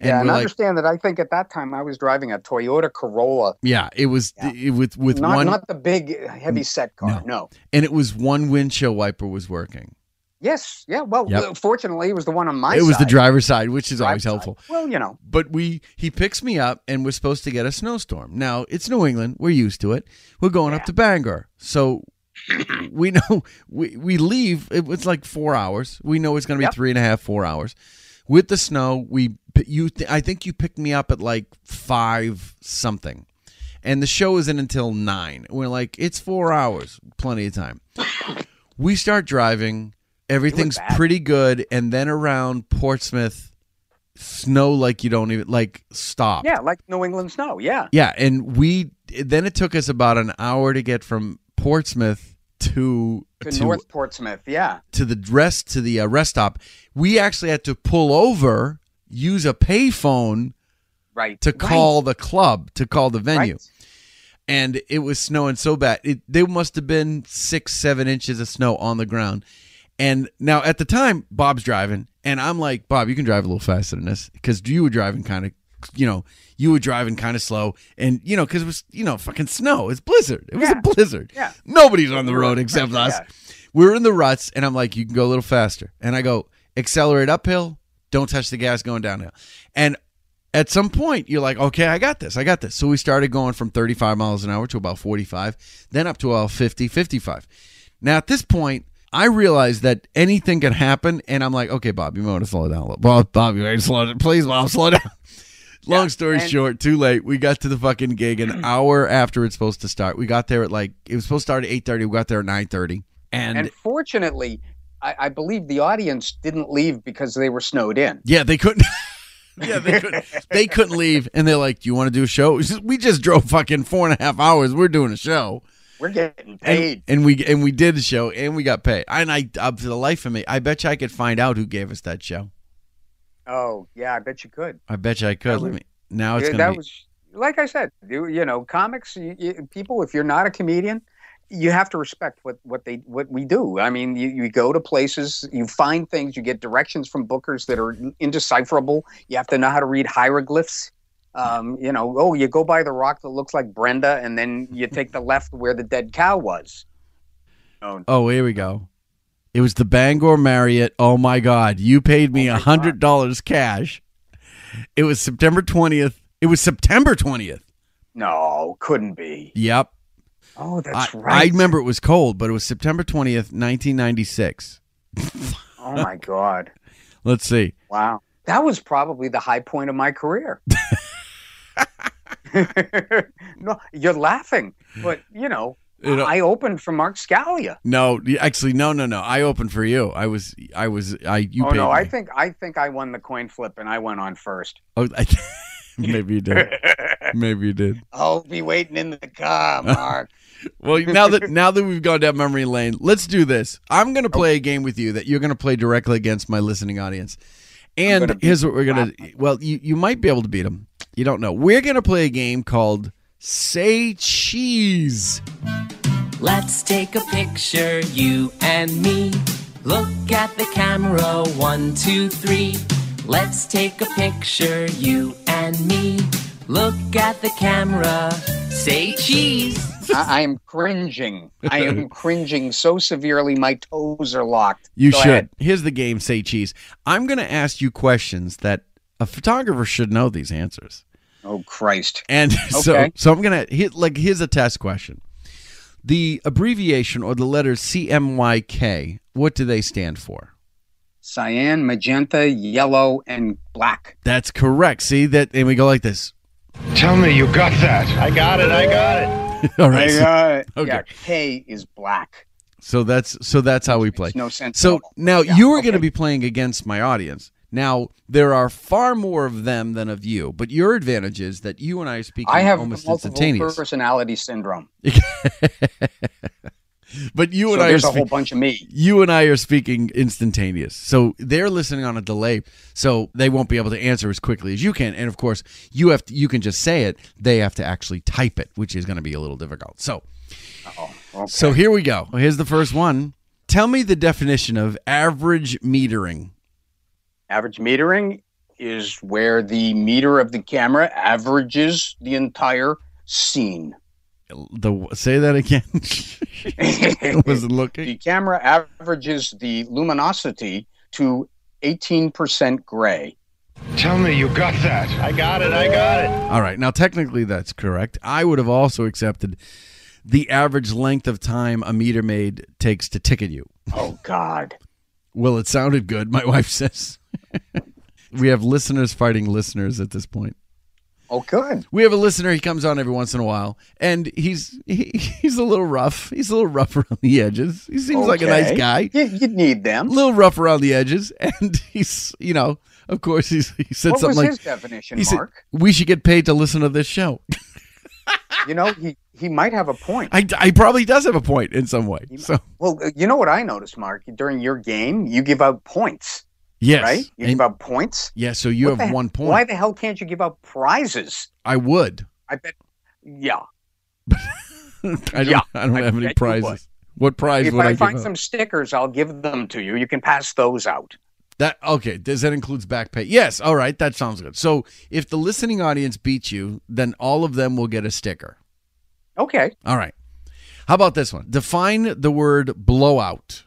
and yeah, and like understand that I think at that time I was driving a Toyota Corolla, yeah it was it, with with not one not the big heavy set car. No, and it was one windshield wiper was working Yes. Yeah. Well, Yep. uh, fortunately, it was the one on my it was the driver's side, which is always Driver's helpful. Well, you know. But we he picks me up and we're supposed to get a snowstorm. Now it's New England, we're used to it. We're going up to Bangor, so we know we we leave. It was like four hours. We know it's going to be Yep. three and a half, four hours. With the snow, we you I think you picked me up at like five something, and the show isn't until nine. We're like it's four hours, plenty of time. We start driving. Everything's pretty good, and then around Portsmouth, snow like you don't even like stop. Yeah, like New England snow. Yeah. Yeah, and we then it took us about an hour to get from Portsmouth to To, North Portsmouth. Yeah. to the rest to the uh, rest stop. We actually had to pull over, use a payphone Right. to Right. call the club to call the venue, Right. and it was snowing so bad. It there must have been six seven inches of snow on the ground. And now at the time, Bob's driving, and I'm like, Bob, you can drive a little faster than this because you were driving kind of, you know, you were driving kind of slow, and you know, because it was, you know, fucking snow. It's blizzard. It was Yeah. a blizzard. Yeah. Nobody's on the road except us. yeah. We're in the ruts, and I'm like, you can go a little faster, and I go accelerate uphill, don't touch the gas going downhill, and at some point you're like okay i got this i got this so we started going from 35 miles an hour to about 45 then up to about 50 55 now at this point i realized that anything can happen and i'm like okay bob you might want to slow down a little bob, bob you might slow down please bob slow down long story and- short too late we got to the fucking gig an hour after it's supposed to start we got there at like it was supposed to start at 8.30 we got there at 9.30 and, And fortunately, I, I believe the audience didn't leave because they were snowed in. Yeah, they couldn't. yeah, they couldn't. They couldn't leave, and they're like, "Do you want to do a show?" We just drove fucking four and a half hours. We're doing a show, We're getting paid. and we and we did a show, and we got paid. And I, uh, for the life of me, I bet you I could find out who gave us that show. oh, yeah, I bet you could. I bet you I could. That Let me. Now it's that be. was like I said, you, you know, comics. You, you, people, if you're not a comedian, you have to respect what what they what we do. I mean, you, you go to places, you find things, you get directions from bookers that are indecipherable. You have to know how to read hieroglyphs. Um, you know, oh, you go by the rock that looks like Brenda, and then you take the left where the dead cow was. Oh, Oh, here we go. It was the Bangor Marriott. Oh my God! You paid me a hundred dollars cash. It was September twentieth. It was September twentieth. no, couldn't be. Yep. Oh, that's I, right. I remember it was cold, but it was September 20th, 1996. Oh my god! Let's see. Wow, that was probably the high point of my career. no, you're laughing, but you know, You know- I opened for Mark Scalia. No, actually, no, no, no. I opened for you. I was, I was, I. You oh no, me. I think I think I won the coin flip and I went on first. Oh, I, maybe you did. maybe you did. I'll be waiting in the car, Mark. Well, now that now that we've gone down memory lane, let's do this. I'm going to play a game with you that you're going to play directly against my listening audience. And here's what we're going to. Well, you you might be able to beat them. You don't know. We're going to play a game called Say Cheese. Let's take a picture, you and me. Look at the camera, one, two, three. Let's take a picture, you and me. Look at the camera, say cheese. I, I am cringing. I am cringing so severely my toes are locked. You Go should. ahead. Here's the game, say cheese. I'm going to ask you questions that a photographer should know these answers. Oh Christ. And so Okay. so I'm going to hit like here's a test question. The abbreviation or the letters CMYK, what do they stand for? Cyan, magenta, yellow, and black. That's correct. See that and we go like this. Tell me you got that. I got it. I got it. All right. I got it. okay. Yeah, K is black. So that's so that's how we play. Makes no sense at So all. now Yeah, you are going to be playing against my audience. Now there are far more of them than of you, but your advantage is that you and I speak I have almost multiple instantaneous. personality syndrome. but you So and I are there's a whole bunch of me. you and I are speaking instantaneous. So they're listening on a delay, so they won't be able to answer as quickly as you can. And of course, you have to, you can just say it. They have to actually type it, which is going to be a little difficult. So, oh, Okay. so here we go. Here's the first one. Tell me the definition of average metering. Average metering is where the meter of the camera averages the entire scene. The say that again. Wasn't looking. The camera averages the luminosity to 18% gray. Tell me you got that. I got it. I got it. All right. Now, technically, that's correct. I would have also accepted the average length of time a meter maid takes to ticket you. Oh, God. Well, it sounded good, my wife says. we have listeners fighting listeners at this point. Oh, good. We have a listener. He comes on every once in a while, and he's he, he's a little rough. He's a little rough around the edges. He seems like a nice guy. You, you need them. A little rough around the edges, and he's you know, of course, he's he said What something was like his definition, he said, Mark? "We should get paid to listen to this show." You know, he, he might have a point. I, I probably does have a point in some way. So Well, uh, you know what I noticed, Mark? During your game, you give out points, yes, right? You And- give out points. yeah. So you What have one point. Why the hell can't you give out prizes? I would. I bet. Yeah. I don't. Yeah, I don't I have any bet you would. prizes. What prize if would I, I, find some stickers, I'll give them to you. You can pass those out. That okay? Does that includes back pay? Yes. All right. That sounds good. So if the listening audience beats you, then all of them will get a sticker. Okay. All right. How about this one? Define the word blowout.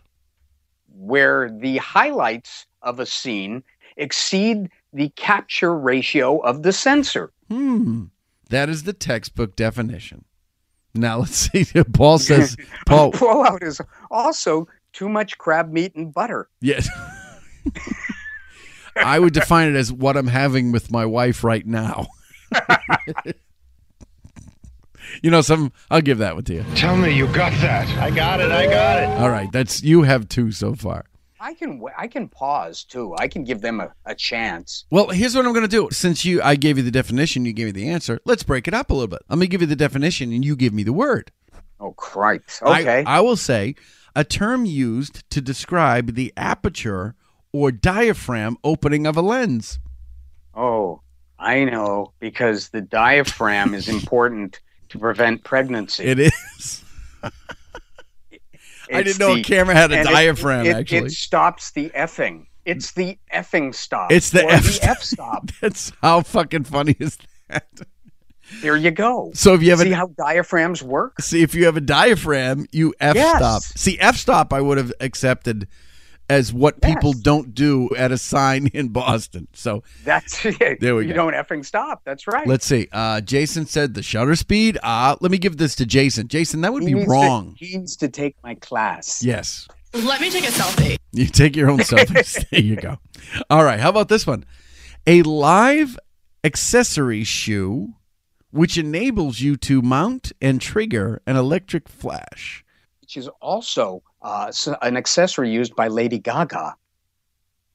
Where the highlights of a scene exceed the capture ratio of the sensor. Hmm. That is the textbook definition. Now let's see. Paul says, Paul, Blowout is also too much crab meat and butter. yes. I would define it as what I'm having with my wife right now. You know, some. I'll give that one to you. Tell me you got that. I got it. I got it. All right, that's you have two so far. I can w- I can pause too. I can give them a, a chance. Well, here's what I'm going to do. Since you, I gave you the definition, you gave me the answer. Let's break it up a little bit. I'm going to give you the definition, and you give me the word. Oh, cripes. I- Okay. I, will say a term used to describe the aperture or diaphragm opening of a lens. oh, I know because the diaphragm is important to prevent pregnancy. It is. I didn't know a camera had a and it- diaphragm, it- actually. It stops the effing. It's the effing stop. It's the F, the F stop. That's how fucking funny is that? There you go. So if you have a- see how diaphragms work, See, if you have a diaphragm, you f Yes. stop. See, f stop, I would have accepted as what people don't do at a sign in Boston. So that's it. There we you go. don't effing stop. That's right. let's see. Uh, Jason said the shutter speed. Uh, let me give this to Jason. Jason, that would He be needs to- wrong. he needs to take my class. Yes. Let me take a selfie. You take your own selfies. there you go. All right. How about this one? A live accessory shoe which enables you to mount and trigger an electric flash. Which is also uh, an accessory used by Lady Gaga.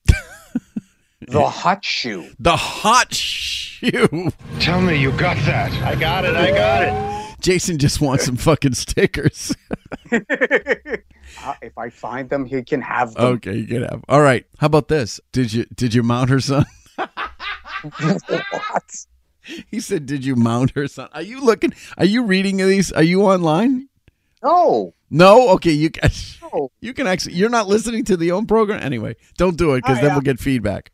the hot shoe. The hot shoe. Tell me you got that. I got it. I got it. Jason just wants some fucking stickers. Uh, if I find them, he can have them. okay, you can have. All right. How about this? Did you did you mount her son? what? He said, "Did you mount her son?" Are you looking? Are you reading these? Are you online? No. No. Okay. You can. No. You can actually. You're not listening to the own program anyway. Don't do it because then uh, we'll get feedback.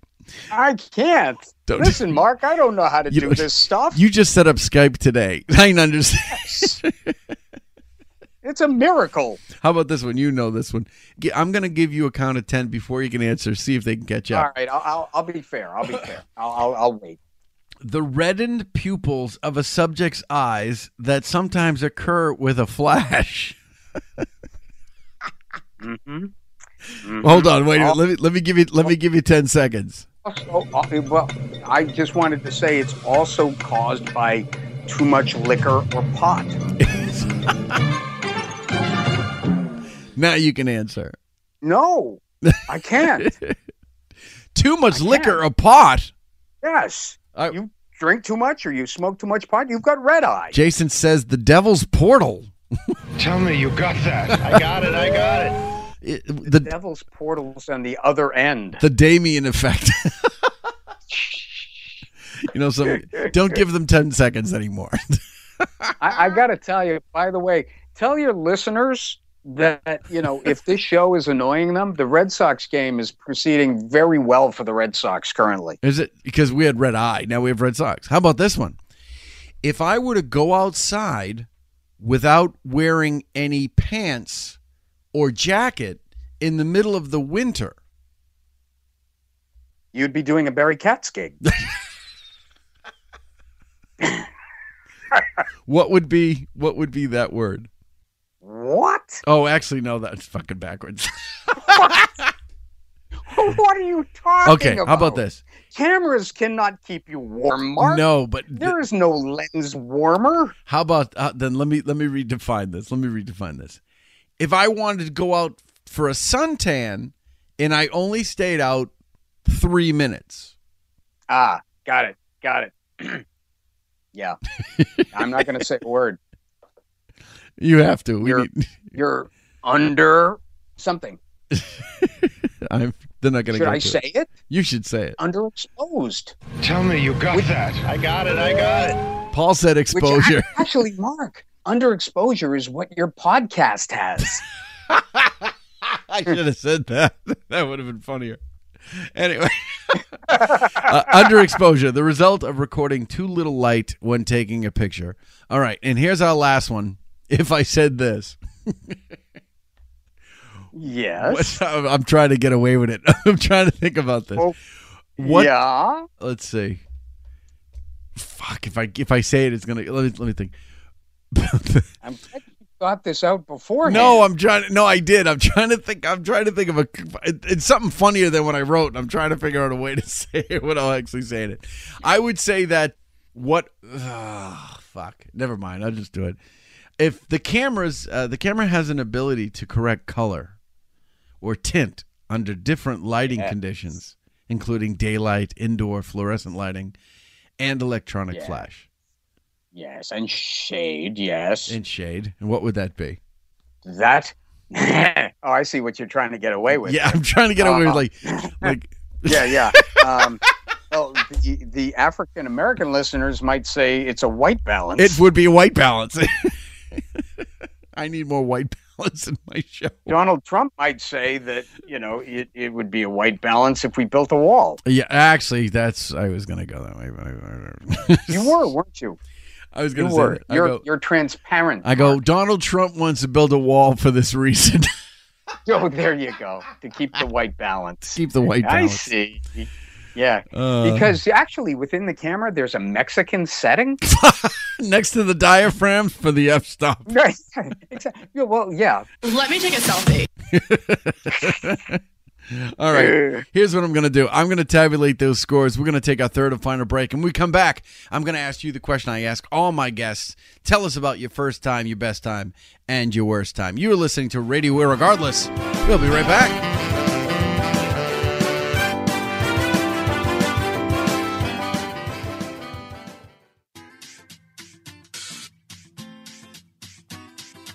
I can't. Don't- Listen, Mark, I don't know how to do this stuff. You just set up Skype today. I understand. Yes. It's a miracle. How about this one? You know this one. I'm going to give you a count of ten before you can answer. See if they can catch up. All right, I'll, I'll, I'll be fair. I'll be fair. I'll, I'll, I'll wait. the reddened pupils of a subject's eyes that sometimes occur with a flash. Mm-hmm. Hold on, wait. a. Let me let me give you let me give you ten seconds. Oh, oh, well, I just wanted to say it's also caused by too much liquor or pot. Now you can answer. No, I can't. Too much liquor, or pot. yes. I- you drink too much or you smoke too much pot, you've got red eye. Jason says the devil's portal. Tell me you got that. I got it. I got it. It- The the devil's portal's on the other end. the Damien effect. you know, so don't give them ten seconds anymore. I, I got to tell you, by the way, tell your listeners that, you know, if this show is annoying them, the Red Sox game is proceeding very well for the Red Sox currently. Is it because we had red eye? Now we have red Sox. How about this one? If I were to go outside without wearing any pants or jacket in the middle of the winter? You'd be doing a Barry Katz gig. What would be what would be that word? What? Oh, actually no, that's fucking backwards. what are you talking okay, about? Okay, how about this? Cameras cannot keep you warm, Mark. No, but there is no lens warmer. How about uh, then? Let me let me redefine this. Let me redefine this. If I wanted to go out for a suntan and I only stayed out three minutes, Ah, got it, got it. yeah, I'm not going to say a word. you have to. We You're need, you're under something. I'm. They're not going to. Should I say it? You should say it. Underexposed. Tell me you got that. I got it. I got it. Paul said exposure. ac- actually, Mark, underexposure is what your podcast has. I should have said that. That would have been funnier. Anyway, uh, underexposure, the result of recording too little light when taking a picture. All right, and here's our last one. If I said this, yes. What's- I'm I'm trying to get away with it. I'm trying to think about this. Well, What? Yeah. Let's see. Fuck. If I if I say it, it's gonna. Let me let me think. I'm glad you thought this out beforehand. No, I'm trying. No, I did. I'm trying to think. I'm trying to think of a. it- It's something funnier than what I wrote. I'm trying to figure out a way to say it without actually saying it. I would say that what. ah, fuck. Never mind. I'll just do it. If the cameras, uh, the camera has an ability to correct color or tint under different lighting Yes. conditions, including daylight, indoor fluorescent lighting, and electronic Yeah. flash Yes, and shade. Yes. and shade. And what would that be? that. oh, I see what you're trying to get away with. Yeah, I'm trying to get away with Uh, like, like yeah, yeah. Um, well, the, the African American listeners might say it's a white balance. It would be a white balance. I need more white balance in my show. Donald Trump might say that you know it, it would be a white balance if we built a wall. Yeah, actually, that's I was gonna go that way. I, You were, weren't you? I was gonna say were. that. You're go, you're transparent. I go. Donald Trump wants to build a wall for this reason. Oh, there you go. To keep the white balance. Keep the white I balance. see. Yeah, Uh. because actually within the camera there's a Mexican setting. Next to the diaphragm for the f stop. Right. exactly. Yeah, Well, yeah. Let me take a selfie. All right. Here's what I'm going to do. I'm going to tabulate those scores. We're going to take our third and final break. And when we come back, I'm going to ask you the question I ask all my guests. Tell us about your first time, your best time, and your worst time. You're listening to Radio Irregardless. We'll be right back.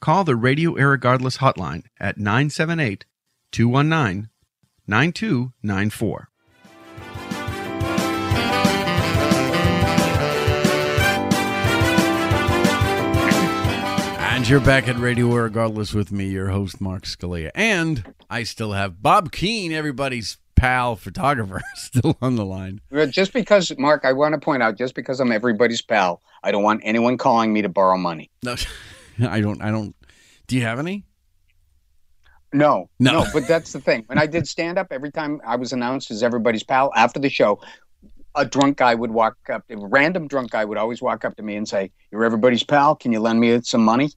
call the Radio Irregardless hotline at 978 219 9294. And you're back at Radio Irregardless with me, your host, Mark Scalia. And I still have Bob Keene, everybody's pal photographer, still on the line. Well, Just because, Mark, I want to point out, just because I'm everybody's pal, I don't want anyone calling me to borrow money. No, I don't. I don't. Do you have any? No, No. but that's the thing. When I did stand up, every time I was announced as everybody's pal after the show, a drunk guy would walk up, a random drunk guy would always walk up to me and say, You're everybody's pal. Can you lend me some money?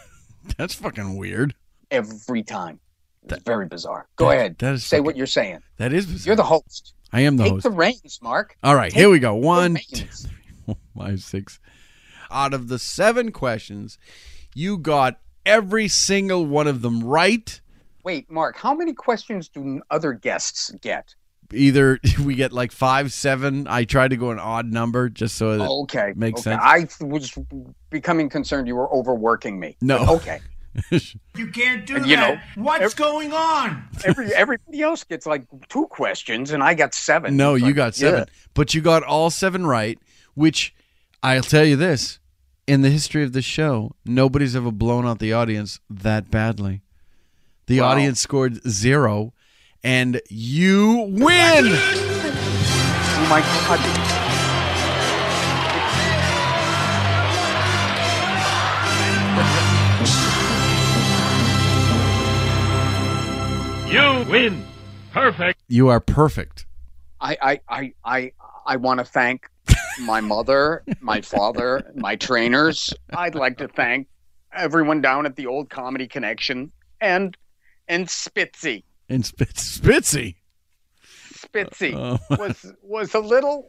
That's fucking weird. Every time. It's very bizarre. Go that- ahead. that is say fucking- what you're saying. That is bizarre. You're the host. I am the Take host. the reins, Mark. All right, Take here we go. One, two, three, four, five, six. Out of the seven questions, you got every single one of them right. Wait, Mark, how many questions do other guests get? Either we get like five, seven. I tried to go an odd number just so that Okay. makes okay. sense. I was becoming concerned you were overworking me. No. But okay. You can't do And, you that. know, What's ev- going on? Every everybody else gets like two questions, and I got seven. No, It's you like, got seven, yeah. but you got all seven right. Which I'll tell you this: in the history of the show, nobody's ever blown out the audience that badly. The Wow. audience scored zero, and you win. Oh my god! You win. Perfect. You are perfect. I I I I, I want to thank my mother, my father, my trainers. I'd like to thank everyone down at the old Comedy Connection and and Spitzy. And Spitz, Spitzy. Spitzy Oh. was was a little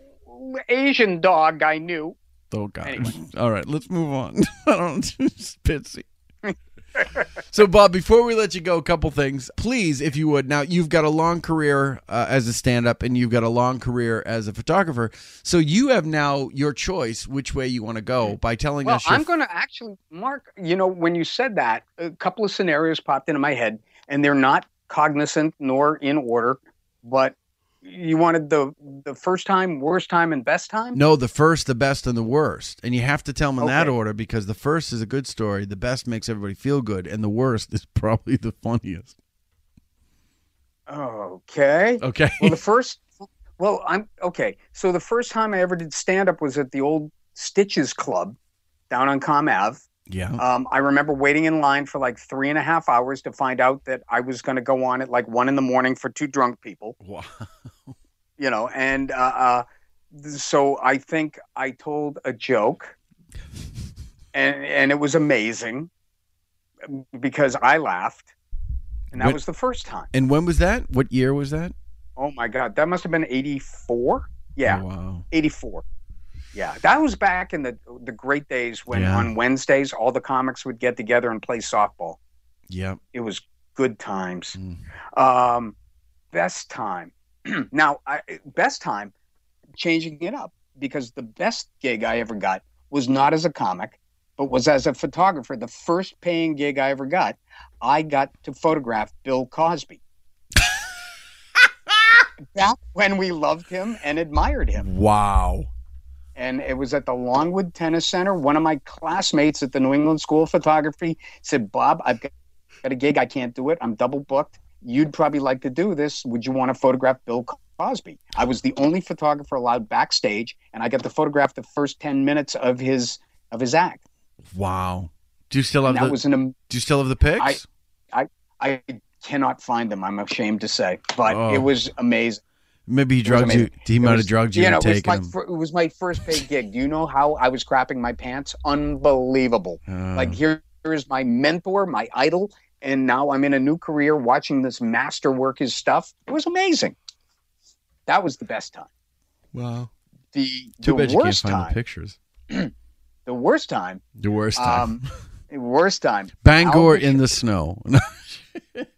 Asian dog I knew. Oh God! Anyway. All right, let's move on. I don't Spitzy. So, Bob, before we let you go, a couple things, please, if you would. Now, you've got a long career uh, as a stand-up, and you've got a long career as a photographer. So, you have now your choice which way you want to go by telling Well, us. Your I'm going to actually, Mark. You know, when you said that, a couple of scenarios popped into my head, and they're not cognizant nor in order. But you wanted the the first time, worst time, and best time. no, the first, the best, and the worst, and you have to tell them in that order because the first is a good story, the best makes everybody feel good, and the worst is probably the funniest. Okay. Okay. Well, the first, well, I'm okay. So the first time I ever did stand up was at the old Stitches Club down on Com Ave. Yeah. Um, I remember waiting in line for like three and a half hours to find out that I was going to go on at like one in the morning for two drunk people. Wow. You know, and uh, uh, so I think I told a joke, and and it was amazing because I laughed, and that When- was the first time. And when was that? What year was that? Oh my God, that must have been '84. Yeah, Oh, wow. '84. Yeah, that was back in the the great days when Yeah. on Wednesdays all the comics would get together and play softball. Yeah, It was good times. Mm. Um, best time. now, I, best time, changing it up because the best gig I ever got was not as a comic, but was as a photographer. The first paying gig I ever got, I got to photograph Bill Cosby. Back when we loved him and admired him Wow. And it was at the Longwood Tennis Center. One of my classmates at the New England School of Photography said, "Bob, I've got a gig. I can't do it. I'm double booked. You'd probably like to do this. Would you want to photograph Bill Cosby?" I was the only photographer allowed backstage, and I got to photograph the first ten minutes of his of his act. Wow. Do you still have And that the? was an do you still have the pics? I, I, I cannot find them. I'm ashamed to say, but Oh. it was amazing. Maybe he drugged you. He might have drugged you know, and it was my fir- it was my first paid gig. Do you know how I was crapping my pants? Unbelievable. Uh, like here, is my mentor, my idol, and now I'm in a new career watching this master work his stuff. It was amazing. That was the best time. wow. The Too the bad you can't worst find the time. pictures. The worst time. The worst time. Um, the worst time. Bangor in the snow.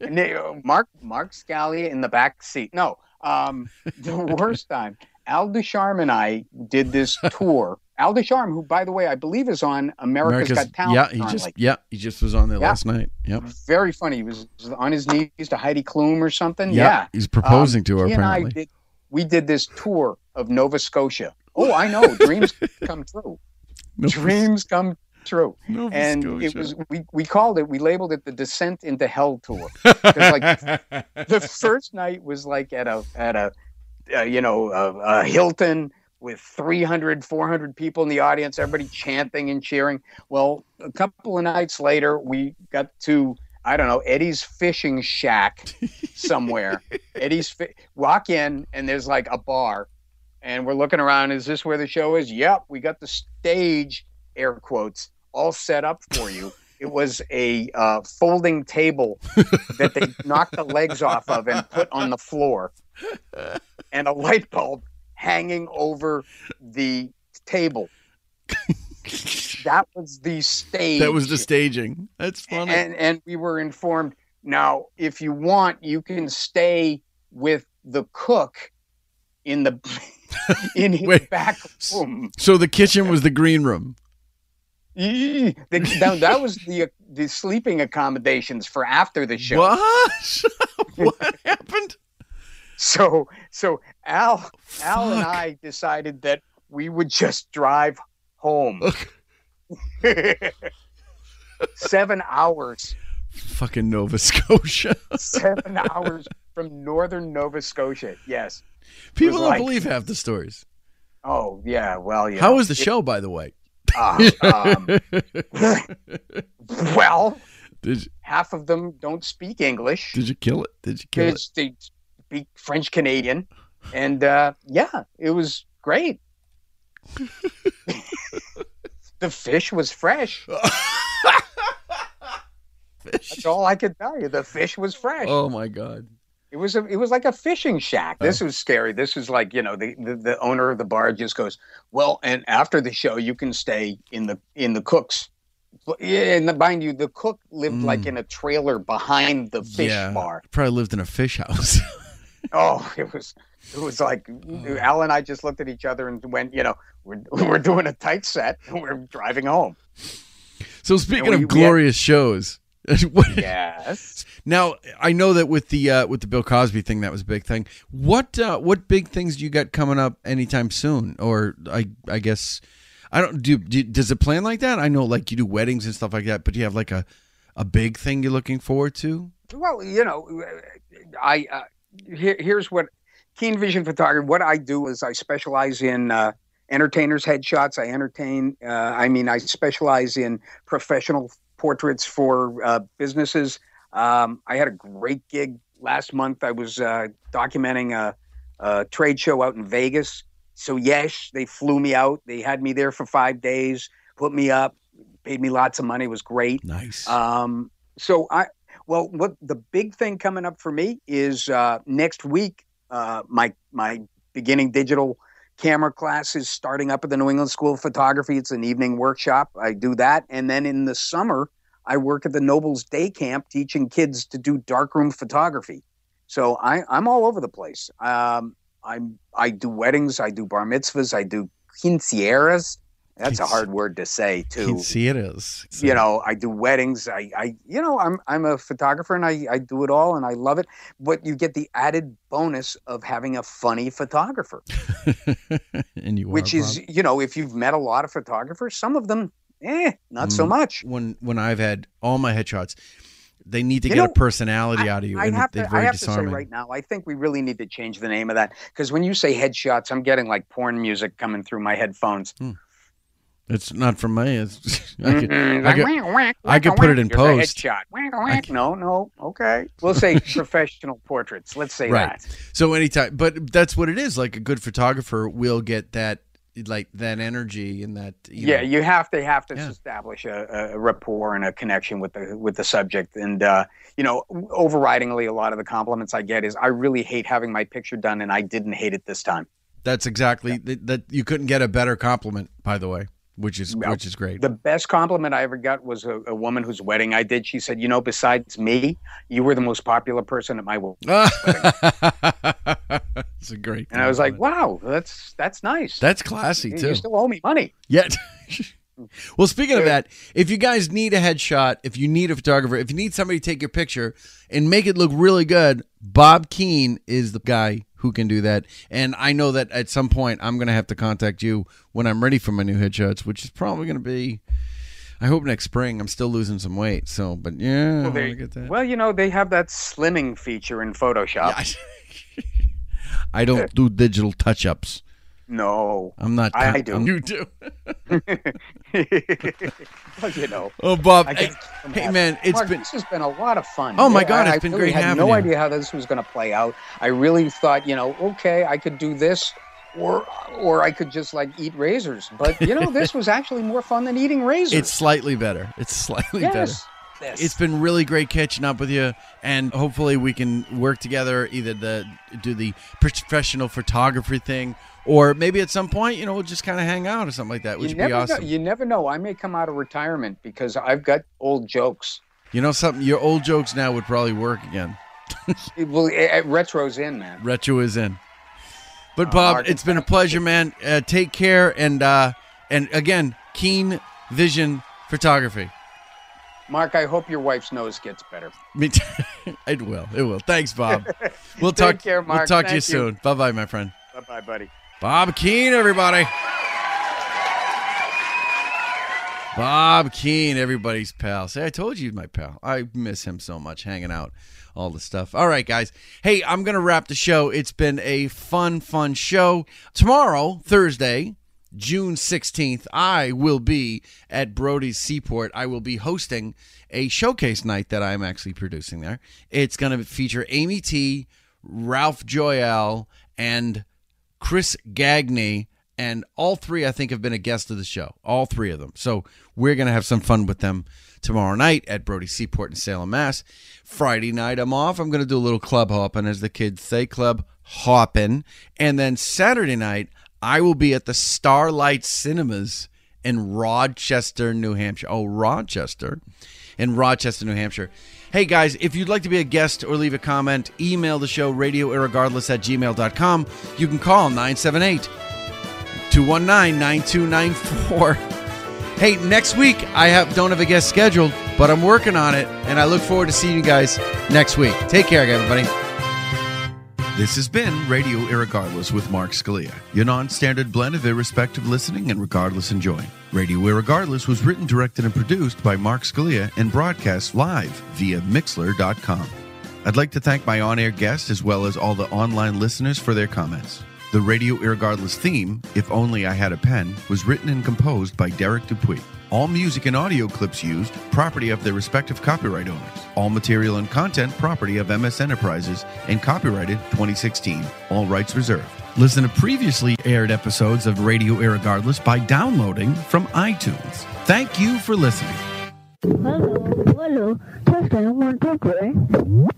No, Mark Mark Scalia in the back seat. No, um, the worst time. Al Ducharme and I did this tour. Al Ducharme, who by the way I believe is on America's, America's Got Talent. yeah, he currently. just yeah, he just was on there Yeah. last night. Yep. very funny. He was on his knees to Heidi Klum or something. Yeah, Yeah, he's proposing to her, he and I apparently. did, we did this tour of Nova Scotia. Oh, I know. Dreams come true. Dreams come true. Nova and it was we, we called it we labeled it the Descent into Hell tour. like the first night was like at a at a uh, you know a, a Hilton with 300 400 people in the audience everybody chanting and cheering well a couple of nights later we got to I don't know Eddie's fishing shack somewhere Eddie's fi- walk in and there's like a bar and we're looking around is this where the show is yep we got the stage air quotes all set up for you it was a uh, folding table that they knocked the legs off of and put on the floor, and a light bulb hanging over the table. that was the stage. That was the staging. That's funny. And and we were informed. Now, if you want, you can stay with the cook in the in his Wait. back room. so the kitchen was the green room. The- that, that was the the sleeping accommodations for after the show. What? what happened? So so Al Al and I decided that we would just drive home. Seven hours. Fucking Nova Scotia. Seven hours from northern Nova Scotia. Yes. People don't like- believe half the stories. Oh yeah. Well, yeah. How was the show, by the way? Uh, um, well, you, half of them don't speak English. did you kill it? Did you kill it? they speak French Canadian, and uh, yeah, it was great. the fish was fresh. That's all I could tell you. The fish was fresh. Oh my god. It was a, it was like a fishing shack. This was scary. This was like you know the, the the owner of the bar just goes well, and after the show you can stay in the in the cooks. Yeah, and mind you, the cook lived like mm. in a trailer behind the fish yeah. bar. Probably lived in a fish house. Oh, it was it was like oh. Al and I just looked at each other and went, you know, we're we're doing a tight set and we're driving home. so speaking we- of had- glorious shows. Yes. Now I know that with the uh, with the Bill Cosby thing, that was a big thing. What uh, what big things do you got coming up anytime soon? Or I I guess I don't do, do. Does it plan like that? I know like you do weddings and stuff like that, but do you have like a a big thing you're looking forward to? Well, you know, I uh, here, here's what Keene Vision Photography. What I do is I specialize in uh, entertainers' headshots. I entertain. Uh, I mean, I specialize in professional portraits for uh, businesses. Um, I had a great gig last month. I was uh, documenting a, a trade show out in Vegas. So yes, they flew me out. They had me there for five days, put me up, paid me lots of money. It was great. Nice. Um, so I, well, what the big thing coming up for me is uh, next week. Uh, my my beginning digital camera classes starting up at the New England School of Photography. It's an evening workshop. I do that, and then in the summer, I work at the Nobles Day Camp teaching kids to do darkroom photography. So I, I'm all over the place. Um, I'm I do weddings, I do bar mitzvahs, I do quinceañeras. That's a hard word to say too. See, it is. you know i do weddings i i you know i'm i'm a photographer and i i do it all and i love it but you get the added bonus of having a funny photographer. And you which are, is you know if you've met a lot of photographers some of them eh not so Mm, much. When when I've had all my headshots, they need to You get know, a personality out of you, I have, to, I have to say right now, I think we really need to change the name of that because when you say headshots, I'm getting like porn music coming through my headphones. It's not from me. It's I could, Mhm. I could, I could put it in Here's post. Headshot. No, no. Okay. We'll say professional portraits. Let's say right. that. So anytime, but that's what it is. Like a good photographer will get that, like that energy and that. You yeah, know, you have to have to Yeah. establish a, a rapport and a connection with the with the subject. And uh, you know, overridingly, a lot of the compliments I get is I really hate having my picture done, and I didn't hate it this time. that's exactly that, that. You couldn't get a better compliment, by the way, which is which is great. The best compliment I ever got was a, a woman whose wedding I did. She said, "You know, besides me, you were the most popular person at my wedding." It's a great. And I was like, "Wow, that's that's nice. That's classy You- too. You still owe me money." Yet. Hmm. well, speaking of that, if you guys need a headshot, if you need a photographer, if you need somebody to take your picture and make it look really good, Bob Keene is the guy who can do that. And I know that at some point I'm going to have to contact you when I'm ready for my new headshots, which is probably going to be, I hope next spring. I'm still losing some weight. So, but yeah, Well, they, get that. well, you know, they have that slimming feature in Photoshop. I don't do digital touch ups. No, I'm not. I, I do. I'm- You do. well, you know. Oh, Bob. I Hey, man, it's Mark, been- this has been a lot of fun. Oh, my God, I- it's been I really great had having no you. idea how this was going to play out. I really thought, you know, okay, I could do this, or or I could just like eat razors. But you know, this was actually more fun than eating razors. It's slightly better. It's slightly better. Yes. Yes. It's been really great catching up with you, and hopefully we can work together. Either the do the professional photography thing, or maybe at some point, you know, we'll just kind of hang out or something like that, which you would be awesome. know. You never know. I may come out of retirement because I've got old jokes. You know something? Your old jokes now would probably work again. Well, eh, eh, retro's in, man. Retro is in. But Uh, Bob, Mark, it's been a pleasure, man. Uh, take care, and uh, and again, Keene Vision Photography. Mark, I hope your wife's nose gets better. Me t- it will. It will. Thanks, Bob. We'll Take talk. care, We'll talk to you you. soon. Bye, bye, my friend. Bye bye, buddy. Bob Keene, everybody. Bob Keene, everybody's pal. Say, I told you he's my pal. I miss him so much, hanging out, all the stuff. All right, guys. Hey, I'm going to wrap the show. It's been a fun, fun show. Tomorrow, Thursday, June 16th, I will be at Brody's Seaport. I will be hosting a showcase night that I'm actually producing there. It's going to feature Amy T, Ralph Joyal, and Chris Gagney, and all three I think have been a guest of the show. All three of them. So we're gonna have some fun with them tomorrow night at Brody Seaport in Salem, Mass. Friday night I'm off. I'm gonna do a little club hopping, as the kids say, club hopping. And then Saturday night I will be at the Starlight Cinemas in Rochester, New Hampshire. Oh, Rochester. In Rochester, New Hampshire. Hey guys, if you'd like to be a guest or leave a comment, email the show radio irregardless at gmail.com. You can call 978 219 9294. Hey, next week I have don't have a guest scheduled, but I'm working on it, and I look forward to seeing you guys next week. Take care, everybody. This has been Radio Irregardless with Mark Scalia, your non-standard blend of irrespective listening and regardless enjoying. Radio Irregardless was written, directed, and produced by Mark Scalia and broadcast live via Mixlr.com. I'd like to thank my on-air guests as well as all the online listeners for their comments. The Radio Irregardless theme, If Only I Had a Pen, was written and composed by Derek Dupuy. All music and audio clips used, property of their respective copyright owners. All material and content, property of MS Enterprises and copyrighted 2016. All rights reserved. Listen to previously aired episodes of Radio Irregardless by downloading from iTunes. Thank you for listening. Hello, hello. Testing one, two, three.